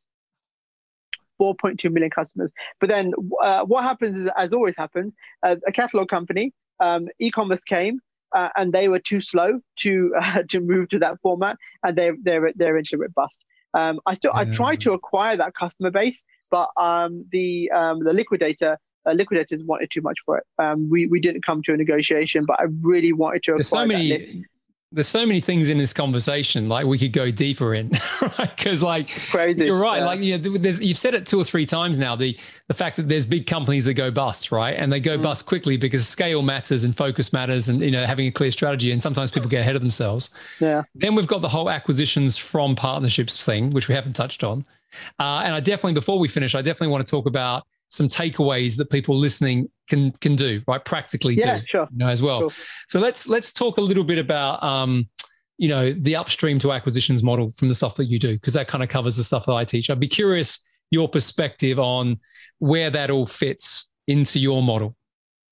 4.2 million customers. But then uh, what happens is, as always happens, uh, a catalog company, um, e-commerce came, uh, and they were too slow to uh, to move to that format, and they they're they're into it bust. Um, I still I tried to acquire that customer base, but um, the um, the liquidator uh, liquidators wanted too much for it. Um, we we didn't come to a negotiation, but I really wanted to. There's so many there's so many things in this conversation like we could go deeper in right because like Crazy. you're right yeah. like you know, there's you've said it two or three times now the the fact that there's big companies that go bust right and they go mm. bust quickly because scale matters and focus matters and you know having a clear strategy and sometimes people get ahead of themselves yeah then we've got the whole acquisitions from partnerships thing which we haven't touched on uh, and i definitely before we finish i definitely want to talk about some takeaways that people listening can can do right? Practically yeah, do sure. you know as well. Sure. so let's let's talk a little bit about um you know the upstream to acquisitions model from the stuff that you do because that kind of covers the stuff that i teach. I'd be curious your perspective on where that all fits into your model.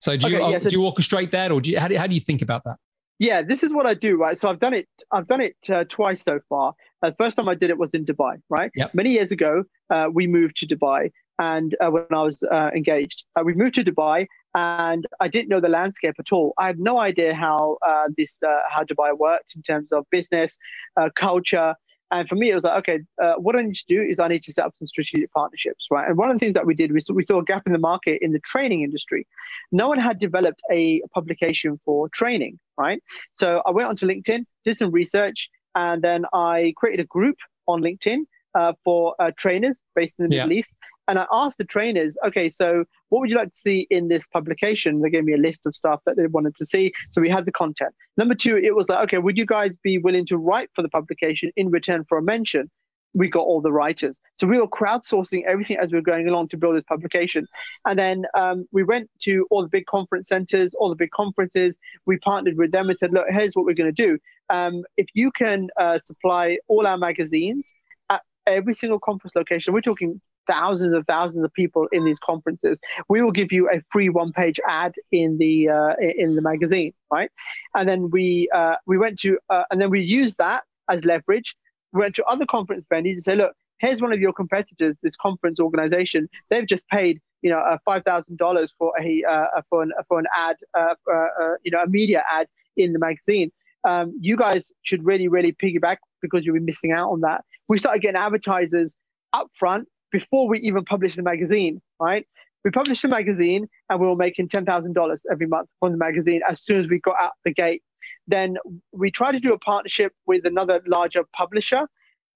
So do you okay, yeah, so do you orchestrate that or do you how, do how do you think about that? Yeah this is what i do right? So i've done it i've done it uh, twice so far. Uh, the first time i did it was in dubai right? Yep. many years ago uh, we moved to dubai and uh, when I was uh, engaged. Uh, we moved to Dubai, and I didn't know the landscape at all. I had no idea how uh, this uh, how Dubai worked in terms of business, uh, culture. And for me, it was like, okay, what I need to do is I need to set up some strategic partnerships, right? And one of the things that we did, we saw, we saw a gap in the market in the training industry. No one had developed a publication for training, right? So I went onto LinkedIn, did some research, and then I created a group on LinkedIn uh, for uh, trainers based in the yeah. Middle East. And I asked the trainers, okay, so what would you like to see in this publication? They gave me a list of stuff that they wanted to see. So we had the content. Number two, it was like, okay, would you guys be willing to write for the publication in return for a mention? We got all the writers. So we were crowdsourcing everything as we were going along to build this publication. And then um, we went to all the big conference centers, all the big conferences. We partnered with them and said, look, here's what we're going to do. Um, if you can uh, supply all our magazines at every single conference location, we're talking thousands and thousands of people in these conferences. We will give you a free one-page ad in the uh, in the magazine, right? And then we uh, we went to uh, and then we used that as leverage. We went to other conference venues and say, look, here's one of your competitors, this conference organization. They've just paid you know five thousand dollars for a uh, for an for an ad, uh, uh, you know, a media ad in the magazine. Um, you guys should really, really piggyback because you'll be missing out on that. We started getting advertisers up front before we even published the magazine, right? We published the magazine and we were making $10,000 every month from the magazine as soon as we got out the gate. Then we tried to do a partnership with another larger publisher.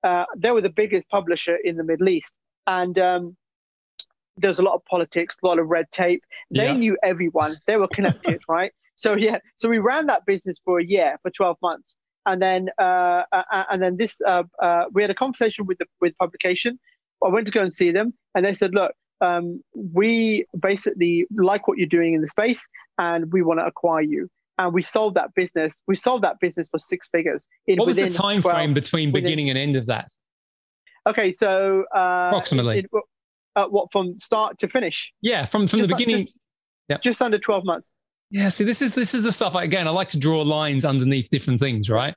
Uh, they were the biggest publisher in the Middle East. And um, there's a lot of politics, a lot of red tape. They yeah. knew everyone, they were connected, right? So, yeah, so we ran that business for a year, for 12 months. And then, uh, uh, and then this, uh, uh, we had a conversation with the with publication I went to go and see them, and they said, "Look, um, we basically like what you're doing in the space and we want to acquire you. And we sold that business. We sold that business for six figures. In, what was the time 12, frame between within, beginning and end of that? Okay, so uh, approximately. It, uh, what from start to finish? Yeah, from from just the beginning. just, yep. just under twelve months. Yeah, see, this is this is the stuff. Again, I like to draw lines underneath different things, right?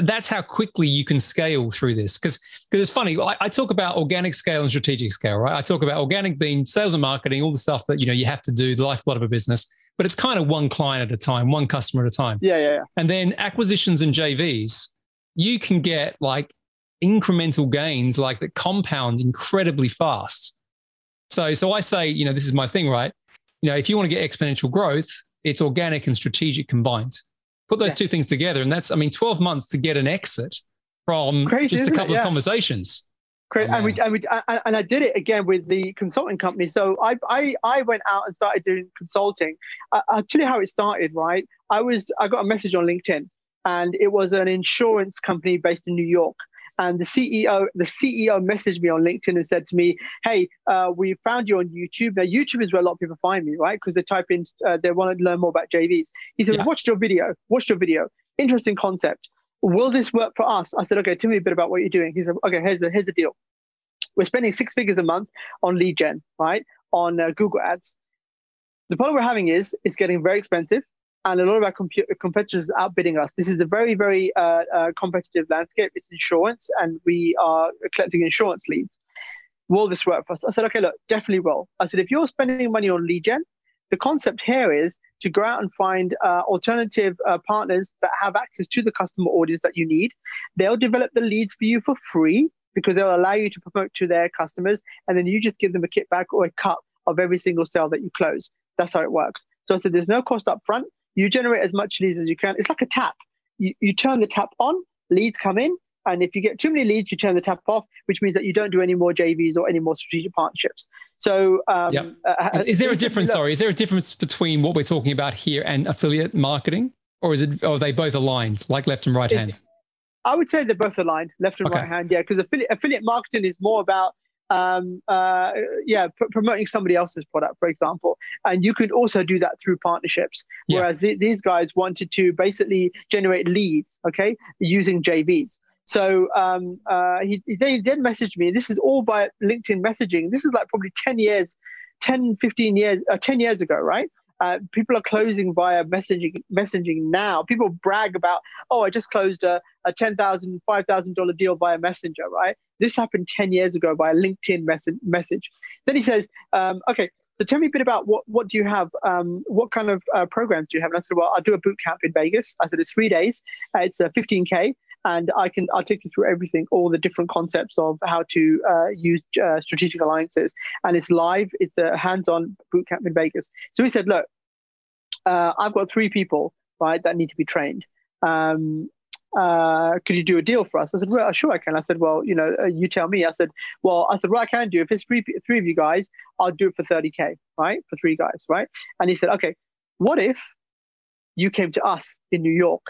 That's how quickly you can scale through this. Because because it's funny. I, I, talk about organic scale and strategic scale, right? I talk about organic being sales and marketing, all the stuff that you know you have to do, the lifeblood of a business. But it's kind of one client at a time, one customer at a time. Yeah, yeah, yeah. And then acquisitions and JVs, you can get like incremental gains like that compound incredibly fast. So, so I say, you know, this is my thing, right? You know, if you want to get exponential growth, it's organic and strategic combined. Put those yeah. two things together, and that's, I mean, 12 months to get an exit from Crazy, just a couple yeah. of conversations. Great. And we and we and I did it again with the consulting company. So I I I went out and started doing consulting. I'll tell you how it started. Right, I was I got a message on LinkedIn, and it was an insurance company based in New York, and the CEO, the CEO messaged me on LinkedIn and said to me, "Hey, uh, we found you on YouTube. Now, YouTube is where a lot of people find me, right? Because they type in, uh, they want to learn more about JVs." He said, yeah. "Watched your video. Watched your video. Interesting concept. Will this work for us?" I said, "Okay, tell me a bit about what you're doing." He said, "Okay, here's the here's the deal. We're spending six figures a month on lead gen, right? On uh, Google Ads. The problem we're having is it's getting very expensive and a lot of our competitors are outbidding us. This is a very, very uh, uh, competitive landscape. It's insurance, and we are collecting insurance leads. Will this work for us? I said, okay, look, definitely will. I said, if you're spending money on lead gen, the concept here is to go out and find uh, alternative uh, partners that have access to the customer audience that you need. They'll develop the leads for you for free because they'll allow you to promote to their customers, and then you just give them a kickback or a cut of every single sale that you close. That's how it works. So I said, there's no cost up front you generate as much leads as you can. It's like a tap. You, you turn the tap on, leads come in. And if you get too many leads, you turn the tap off, which means that you don't do any more JVs or any more strategic partnerships. So, um, yep. uh, is there a difference? Sorry, is there a difference between what we're talking about here and affiliate marketing, or is it? Or are they both aligned, like left and right hand? I would say they're both aligned, left and okay. right hand. Yeah, because affiliate, affiliate marketing is more about um, uh, yeah, pr- promoting somebody else's product, for example. And you could also do that through partnerships. Yeah. Whereas th- these guys wanted to basically generate leads, okay, using JVs. So um, uh, he, they then messaged me. This is all by LinkedIn messaging. This is like probably 10 years, 10, 15 years, uh, 10 years ago, right? Uh, people are closing via messaging messaging now. People brag about, oh, I just closed a, a $10,000, $5,000 deal via Messenger, right? This happened 10 years ago by a LinkedIn message. Then he says, um, okay, so tell me a bit about what, what do you have? Um, what kind of uh, programs do you have? And I said, well, I'll do a boot camp in Vegas. I said, it's three days. Uh, it's a 15K and I can I'll take you through everything, all the different concepts of how to uh, use uh, strategic alliances, and it's live. It's a hands-on boot camp in Vegas. So we said, look, uh, I've got three people right that need to be trained. Um, uh, could you do a deal for us? I said, well, sure I can. I said, well, you know, uh, you tell me. I said, well, I said, well, I can do if it's three three of you guys, I'll do it for 30k, right, for three guys, right? And he said, okay, what if you came to us in New York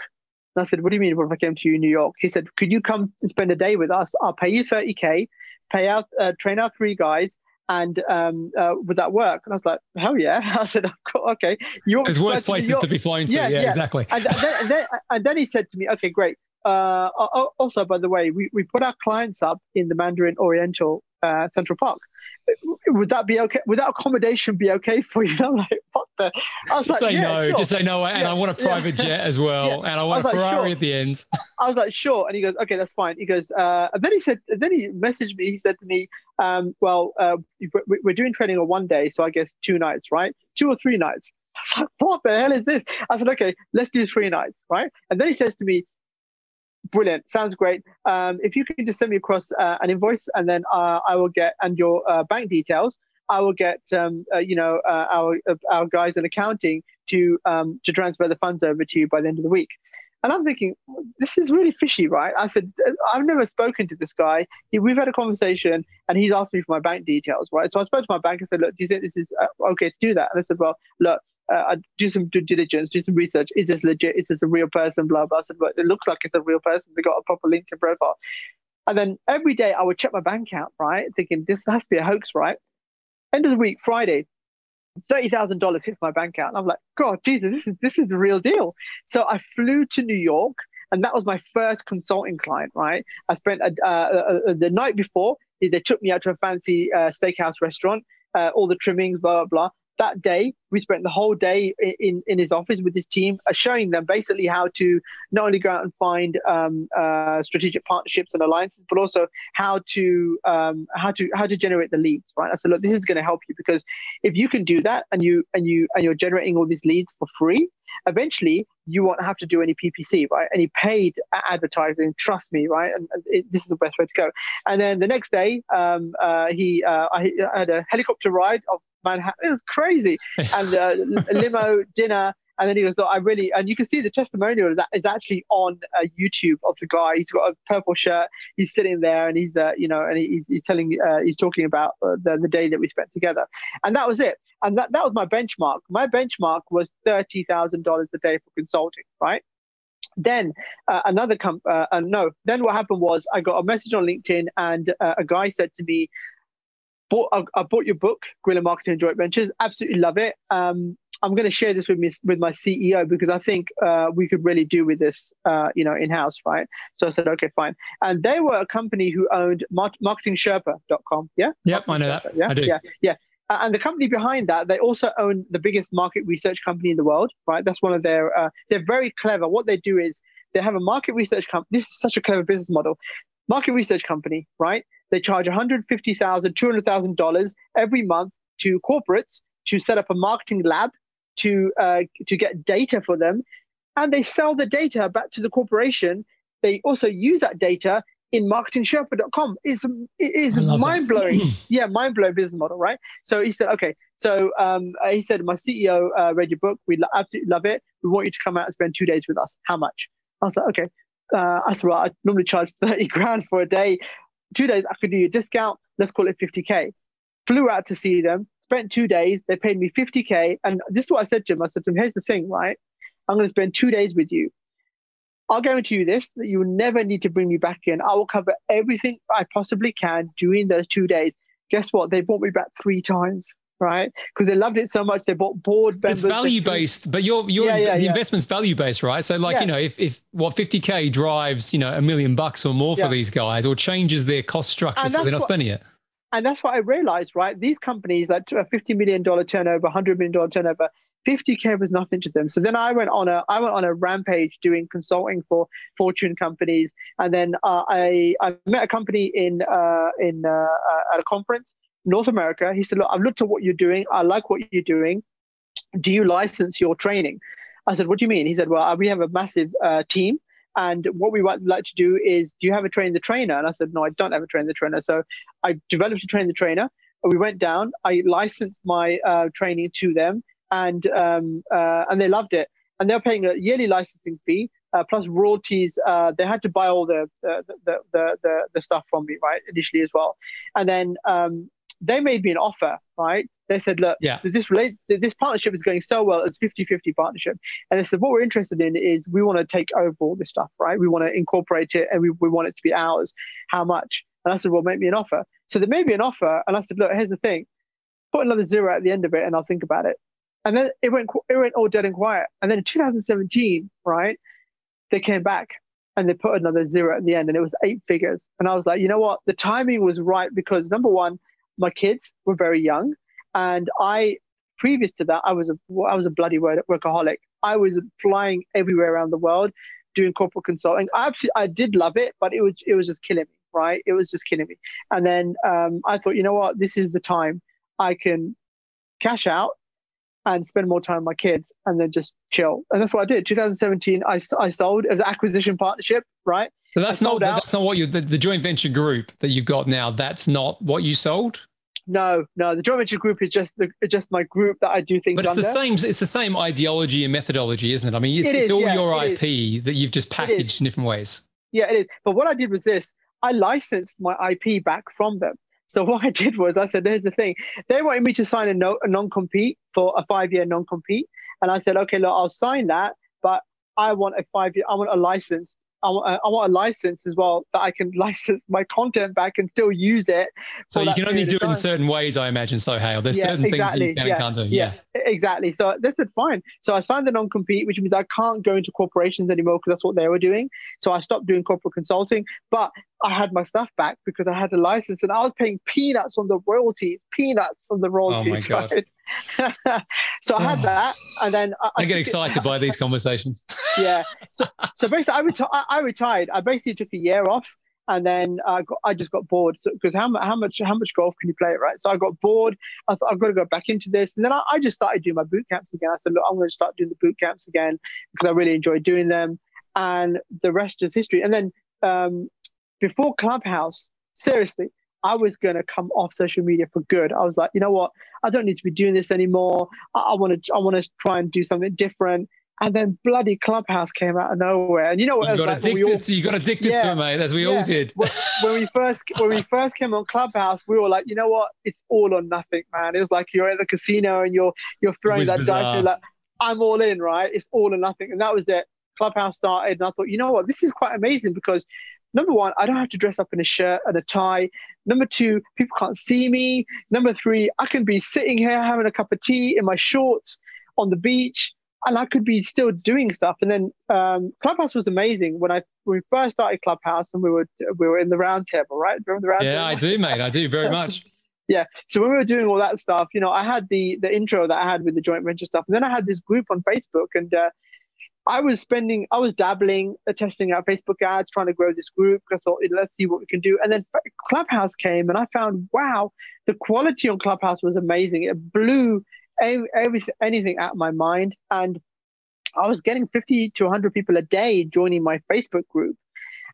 and I said, What do you mean? What if I came to you in New York? He said, Could you come and spend a day with us? I'll pay you 30K, pay out, uh, train our three guys, and um, uh, would that work? And I was like, hell yeah. I said, okay. You There's worse places to, to, be flying to. Yeah, yeah, yeah. exactly. And, and, then, and, then, and, then, he said to me, okay, great. Uh, also, by the way, we, we put our clients up in the Mandarin Oriental uh, Central Park would that be okay? Would that accommodation be okay for you? I'm like, what the? I was just like, say yeah, no, sure. just say no, and yeah, I want a private yeah. jet as well, and I want I a Ferrari like, at the end. I was like, sure, and he goes, okay, that's fine. He goes, uh, and then he said, then he messaged me. He said to me, um, well, uh, we're doing training on one day, so I guess two nights, right? Two or three nights. I was like, what the hell is this? I said, okay, let's do three nights, right? And then he says to me, Brilliant. Sounds great. Um, if you can just send me across uh, an invoice and then uh, I will get, and your uh, bank details, I will get, um, uh, you know, uh, our uh, our guys in accounting to um, to transfer the funds over to you by the end of the week. And I'm thinking, this is really fishy, right? I said, I've never spoken to this guy. We've had a conversation and he's asked me for my bank details, right? So I spoke to my bank and said, look, do you think this is okay to do that? And I said, well, look, uh, do some due diligence, do some research. Is this legit? Is this a real person? Blah blah. I said, well, it looks like it's a real person. They got a proper LinkedIn profile. And then every day I would check my bank account, right, thinking this has to be a hoax, right? End of the week, Friday, thirty thousand dollars hits my bank account. And I'm like, God, Jesus, this is this is the real deal. So I flew to New York, and that was my first consulting client. Right, I spent a, uh, uh, the night before. They took me out to a fancy uh, steakhouse restaurant, uh, all the trimmings, blah blah blah that day, we spent the whole day in, in his office with his team, uh, showing them basically how to not only go out and find um, uh, strategic partnerships and alliances, but also how to um, how to how to generate the leads. Right? I said, look, this is going to help you because if you can do that and you and you and you're generating all these leads for free, eventually you won't have to do any PPC, right? Any paid advertising. Trust me, right? And it, this is the best way to go. And then the next day, um, uh, he uh, I, I, had a helicopter ride of Manhattan. It was crazy. And uh, limo dinner. And then he goes, I really, and you can see the testimonial that is actually on uh, YouTube of the guy. He's got a purple shirt. He's sitting there and he's, uh, you know, and he's, he's telling, uh, he's talking about uh, the, the day that we spent together. And that was it. And that, that was my benchmark. My benchmark was $30,000 a day for consulting, right? then uh, another com- uh, no then what happened was i got a message on linkedin and a guy said to me bought, I, I, bought your book, Guerrilla Marketing and Joint Ventures. Absolutely love it. Um, I'm going to share this with me with my CEO because I think uh, we could really do with this, uh, you know, in house, right? So I said, okay, fine. And they were a company who owned marketingsherpa.com. Yeah. Yep, I know that. Yeah, I do. Yeah, yeah. And the company behind that, they also own the biggest market research company in the world, right? That's one of their. Uh, they're very clever. What they do is they have a market research company. This is such a clever business model. Market research company, right? They charge $150,000, $200,000 every month to corporates to set up a marketing lab to uh, to get data for them, and they sell the data back to the corporation. They also use that data in marketingsherpa.com. It's it is mind blowing. yeah, mind blowing business model, right? So he said, okay. So um, he said, my CEO uh, read your book. We lo- absolutely love it. We want you to come out and spend two days with us. How much? I was like, okay. Uh, I said, well, I normally charge 30 grand for a day two days, I could do you a discount. Let's call it 50K. Flew out to see them, spent two days. They paid me 50K. And this is what I said to him. I said to him, here's the thing, right? I'm going to spend two days with you. I'll guarantee you this that you will never need to bring me back in. I will cover everything I possibly can during those two days. Guess what? They brought me back three times right? Because they loved it so much, they bought board members. It's value based, but your your yeah, yeah, the yeah. investment's value based, right? So like you know, if if what fifty k drives you know a million bucks or more for these guys, or changes their cost structure, so they're not what, spending it. And that's what I realized, right? These companies like a fifty million dollar turnover, hundred million dollar turnover. 50k was nothing to them. So then I went on a I went on a rampage doing consulting for Fortune companies, and then uh, I I met a company in uh, in uh, uh at a conference North America. He said, Look, I've looked at what you're doing. I like what you're doing. Do you license your training? I said, What do you mean? He said, Well, we have a massive uh, team. And what we would like to do is, do you have a train the trainer? And I said, No, I don't have a train the trainer. So I developed a train the trainer. We went down. I licensed my uh, training to them, and um, uh, and they loved it. And they're paying a yearly licensing fee. Uh, plus royalties. Uh, they had to buy all the the, the the, the the stuff from me right initially as well, and then um, they made me an offer, right? They said, look, yeah. this relate, this partnership is going so well, it's 50-50 partnership. And they said, what we're interested in is we want to take over all this stuff, right? We want to incorporate it and we, we want it to be ours. How much? And I said, well, make me an offer. So they made me an offer. And I said, look, here's the thing. Put another zero at the end of it and I'll think about it. And then it went, it went all dead and quiet. And then in 2017, right, they came back and they put another zero at the end and it was eight figures. And I was like, you know what? The timing was right because number one, my kids were very young, and I previous to that I was a I was a bloody workaholic. I was flying everywhere around the world, doing corporate consulting. I actually I did love it, but it was it was just killing me. Right, it was just killing me. And then um, I thought, you know what, this is the time I can cash out and spend more time with my kids and then just chill. And that's what I did. 2017, I, I sold as an acquisition partnership, right? So that's not out. that's not what you the, the joint venture group that you've got now. That's not what you sold. No, no. The joint venture group is just the just my group that I do things. But it's under. the same. It's the same ideology and methodology, isn't it? I mean, it's, it it's all yeah, your IP is. that you've just packaged in different ways. Yeah, it is. But what I did was this: I licensed my IP back from them. So what I did was I said, "Here's the thing: they wanted me to sign a, no, a non-compete for a five-year non-compete, and I said, okay, look, I'll sign that, but I want a five-year, I want a license I, I, want a license as well that I can license my content back and still use it. So you can only do it in certain ways, I imagine. Sohail, there's yeah, certain exactly. things you can yeah. and can't do. Yeah. yeah. exactly. So they said fine. So I signed the non-compete, which means I can't go into corporations anymore because that's what they were doing. So I stopped doing corporate consulting, but I had my stuff back because I had a license and I was paying peanuts on the royalties, peanuts on the royalties. Oh my god. Right? so I had that, and then I, I get excited by these conversations. yeah. So, so basically, I, reti- I, I, retired. I basically took a year off, and then I, got, I just got bored because so, how, how much how much golf can you play, it, right? So I got bored. I thought I've got to go back into this, and then I, I just started doing my boot camps again. I said, look, I'm going to start doing the boot camps again because I really enjoy doing them, and the rest is history. And then um, before Clubhouse, seriously, I was going to come off social media for good. I was like, you know what? I don't need to be doing this anymore. I want to, I want to try and do something different. And then bloody Clubhouse came out of nowhere. And you know what? You got like? addicted. All, to, you got addicted yeah, to it, mate. As we yeah. all did. when we first when we first came on Clubhouse, we were like, you know what? It's all or nothing, man. It was like you're at the casino and you're you're throwing that bizarre. dice. Like, I'm all in, right? It's all or nothing. And that was it. Clubhouse started, and I thought, you know what? This is quite amazing because number one, I don't have to dress up in a shirt and a tie. Number two, people can't see me. Number three, I can be sitting here having a cup of tea in my shorts on the beach, and I could be still doing stuff. And then um, Clubhouse was amazing when I when we first started Clubhouse, and we were we were in the round table, right? Remember the round yeah, table? I do, mate. I do very much. yeah. So when we were doing all that stuff, you know, I had the the intro that I had with the joint venture stuff, and then I had this group on Facebook, and uh, I was spending, I was dabbling, uh, testing out Facebook ads, trying to grow this group. I thought, let's see what we can do. And then Clubhouse came, and I found, wow, the quality on Clubhouse was amazing. It blew everything, anything out of my mind. And I was getting 50 to 100 people a day joining my Facebook group.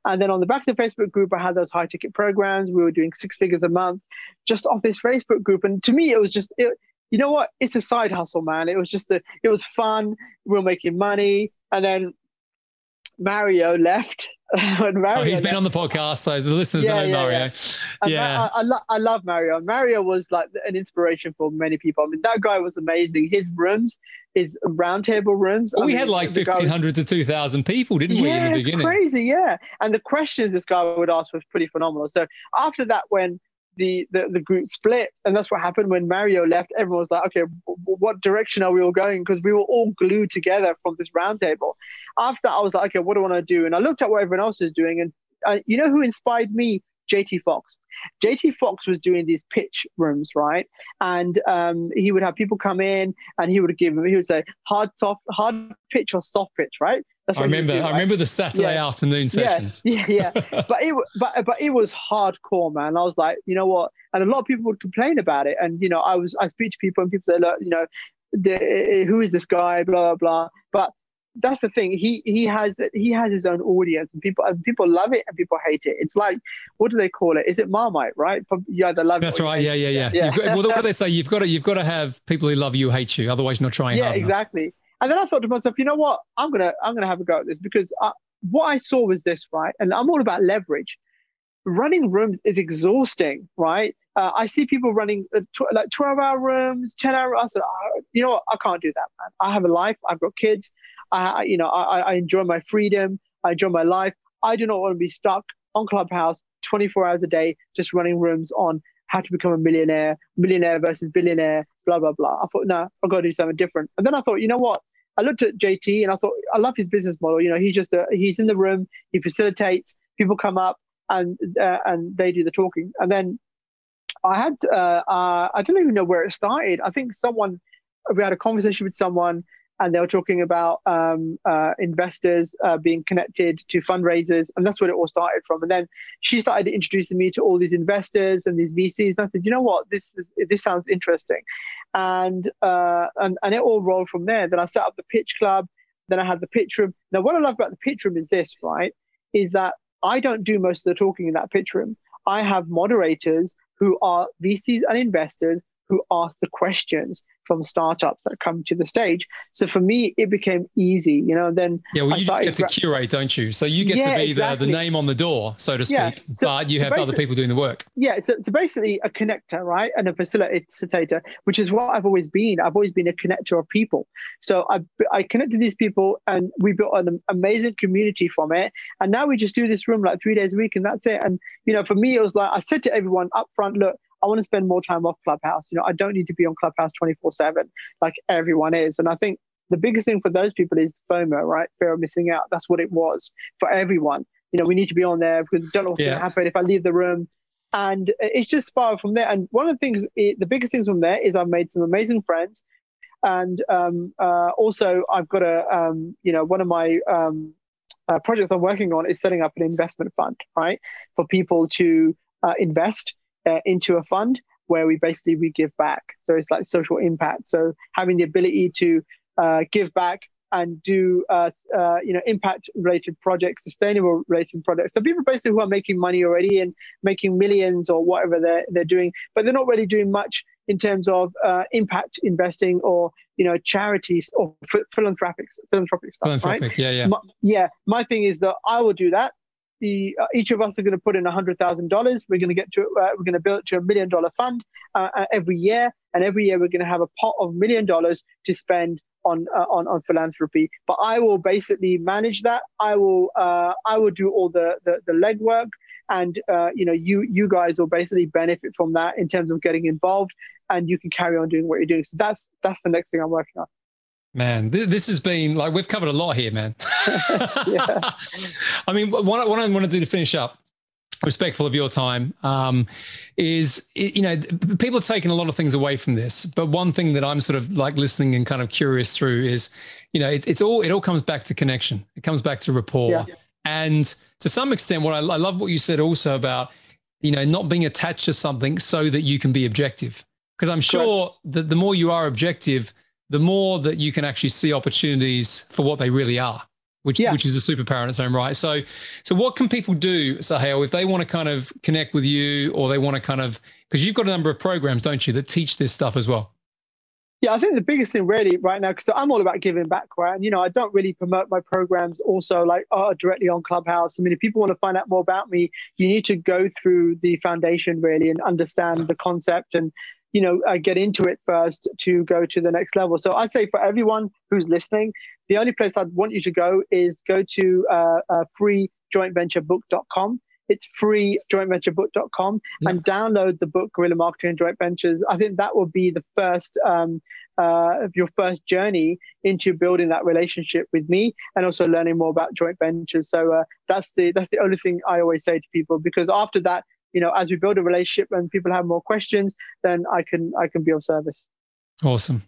And then on the back of the Facebook group, I had those high ticket programs. We were doing six figures a month just off this Facebook group. And to me, it was just, it, you know what? It's a side hustle, man. It was just a, it was fun. We were making money. And then Mario left. Oh, Mario oh, he's been on the podcast, so the listeners yeah, know yeah, Mario. Yeah, yeah. I, I, lo- I, love Mario. Mario was like an inspiration for many people. I mean, that guy was amazing. His rooms, his roundtable rooms. Well, we mean, had like fifteen hundred to two thousand people, didn't we? Yeah, in the beginning, it's crazy. Yeah, and the questions this guy would ask was pretty phenomenal. So after that, when the, the, the group split. And that's what happened when Mario left. Everyone was like, okay, what direction are we all going? Because we were all glued together from this roundtable. After I was like, okay, what do I want to do? And I looked at what everyone else is doing. And uh, you know who inspired me? JT Fox. JT Fox was doing these pitch rooms, right? And um, he would have people come in and he would give them, he would say hard, soft, hard pitch or soft pitch, right? I remember. Do, right? I remember the Saturday yeah. afternoon sessions. Yeah, yeah, yeah. but it, but but it was hardcore, man. I was like, you know what? And a lot of people would complain about it. And you know, I was I speak to people and people say, look, you know, the, who is this guy? Blah blah blah. But that's the thing. He he has he has his own audience, and people and people love it and people hate it. It's like what do they call it? Is it Marmite? Right? You either love it. that's right. Yeah, yeah, yeah. yeah. Got, well, what they say, you've got to you've got to have people who love you hate you. Otherwise, you're not trying. Yeah, exactly. Enough. And then I thought to myself, you know what? I'm gonna I'm gonna have a go at this because I, what I saw was this, right? And I'm all about leverage. Running rooms is exhausting, right? Uh, I see people running uh, tw- like 12 hour rooms, 10 hour. I said, oh, you know what? I can't do that, man. I have a life. I've got kids. I, you know, I, I enjoy my freedom. I enjoy my life. I do not want to be stuck on Clubhouse 24 hours a day, just running rooms on how to become a millionaire, millionaire versus billionaire, blah, blah, blah. I thought, no, I've got to do something different. And then I thought, you know what? I looked at JT and I thought, I love his business model. You know, he's just, a, he's in the room, he facilitates, people come up and, uh, and they do the talking. And then I had, uh, uh, I don't even know where it started. I think someone, we had a conversation with someone and they were talking about um, uh, investors uh, being connected to fundraisers, and that's where it all started from. And then she started introducing me to all these investors and these VCs. And I said, you know what, this is this sounds interesting, and uh, and and it all rolled from there. Then I set up the pitch club. Then I had the pitch room. Now, what I love about the pitch room is this, right? Is that I don't do most of the talking in that pitch room. I have moderators who are VCs and investors who ask the questions from startups that come to the stage. So for me, it became easy, you know. Then yeah, well, you just get to curate, don't you? So you get yeah, to be exactly. the, the name on the door, so to speak, yeah. so, but you have so other people doing the work. Yeah, so, so basically a connector, right, and a facilitator, which is what I've always been. I've always been a connector of people. So I I connected these people, and we built an amazing community from it. And now we just do this room like three days a week, and that's it. And you know, for me, it was like I said to everyone up front, look I want to spend more time off Clubhouse. You know, I don't need to be on Clubhouse 24 7 like everyone is. And I think the biggest thing for those people is FOMO, right? Fear of missing out. That's what it was for everyone. You know, we need to be on there because we don't know what's yeah. going to happen if I leave the room. And it's just far from there. And one of the things, the biggest things from there is I've made some amazing friends. And um, uh, also, I've got a, um, you know, one of my um, uh, projects I'm working on is setting up an investment fund, right, for people to uh, invest uh, into a fund where we basically we give back. So it's like social impact. So having the ability to uh, give back and do uh, uh, you know impact related projects, sustainable related projects. So people basically who are making money already and making millions or whatever they're they're doing, but they're not really doing much in terms of uh, impact investing or you know charities or philanthropic philanthropic stuff. Philanthropic, right? yeah, yeah, my, yeah. My thing is that I will do that the uh, each of us are going to put in hundred thousand dollars. We're going to get to uh, we're going to build to a million dollar fund uh, uh, every year, and every year we're going to have a pot of million dollars to spend on uh, on on philanthropy. But I will basically manage that. I will uh, I will do all the the, the legwork, and you know you you guys will basically benefit from that in terms of getting involved, and you can carry on doing what you're doing. So that's that's the next thing I'm working on. Man, this has been like we've covered a lot here, man. I mean, what, what I want to do to finish up, respectful of your time, um, is you know people have taken a lot of things away from this, but one thing that I'm sort of like listening and kind of curious through is, you know, it's, it's all it all comes back to connection. It comes back to rapport, yeah. and to some extent, what I, I love what you said also about, you know, not being attached to something so that you can be objective. Because I'm sure Correct. that the more you are objective the more that you can actually see opportunities for what they really are, which yeah. which is a superpower in its own right. So, so what can people do, Sohail, if they want to kind of connect with you, or they want to kind of because you've got a number of programs, don't you, that teach this stuff as well? Yeah, I think the biggest thing really right now, because I'm all about giving back, right? And you know, I don't really promote my programs also like uh, directly on Clubhouse. I mean, if people want to find out more about me, you need to go through the foundation really and understand the concept and you know, uh, get into it first to go to the next level. So I'd say for everyone who's listening, the only place I'd want you to go is go to uh, uh, freejointventurebook.com. It's free jointventurebook.com yeah. and download the book Guerrilla Marketing and Joint Ventures. I think that will be the first um, uh, of your first journey into building that relationship with me and also learning more about joint ventures. So uh, that's the that's the only thing I always say to people because after that you know, as we build a relationship and people have more questions, then I can I can be of service. Awesome.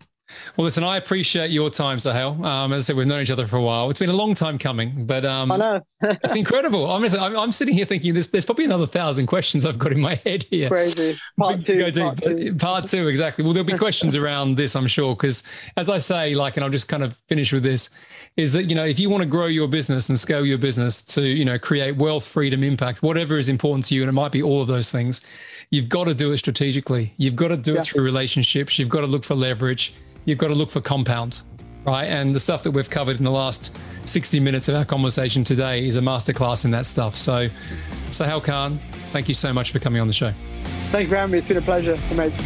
Well, listen, I appreciate your time, Sohail. Um, as I said, we've known each other for a while. It's been a long time coming, but um, I know it's incredible. I'm, I'm, I'm, sitting here thinking there's, there's probably another thousand questions I've got in my head here. Crazy. Part two, part two. Part two, exactly. Well, there'll be questions around this, I'm sure, because as I say, like, and I'll just kind of finish with this, is that you know if you want to grow your business and scale your business to you know create wealth, freedom, impact, whatever is important to you, and it might be all of those things, you've got to do it strategically. You've got to do yeah. it through relationships. You've got to look for leverage you've got to look for compound, right? And the stuff that we've covered in the last 60 minutes of our conversation today is a masterclass in that stuff. So, Sohail Khan, thank you so much for coming on the show. Thank you for having me. It's been a pleasure. Amazing.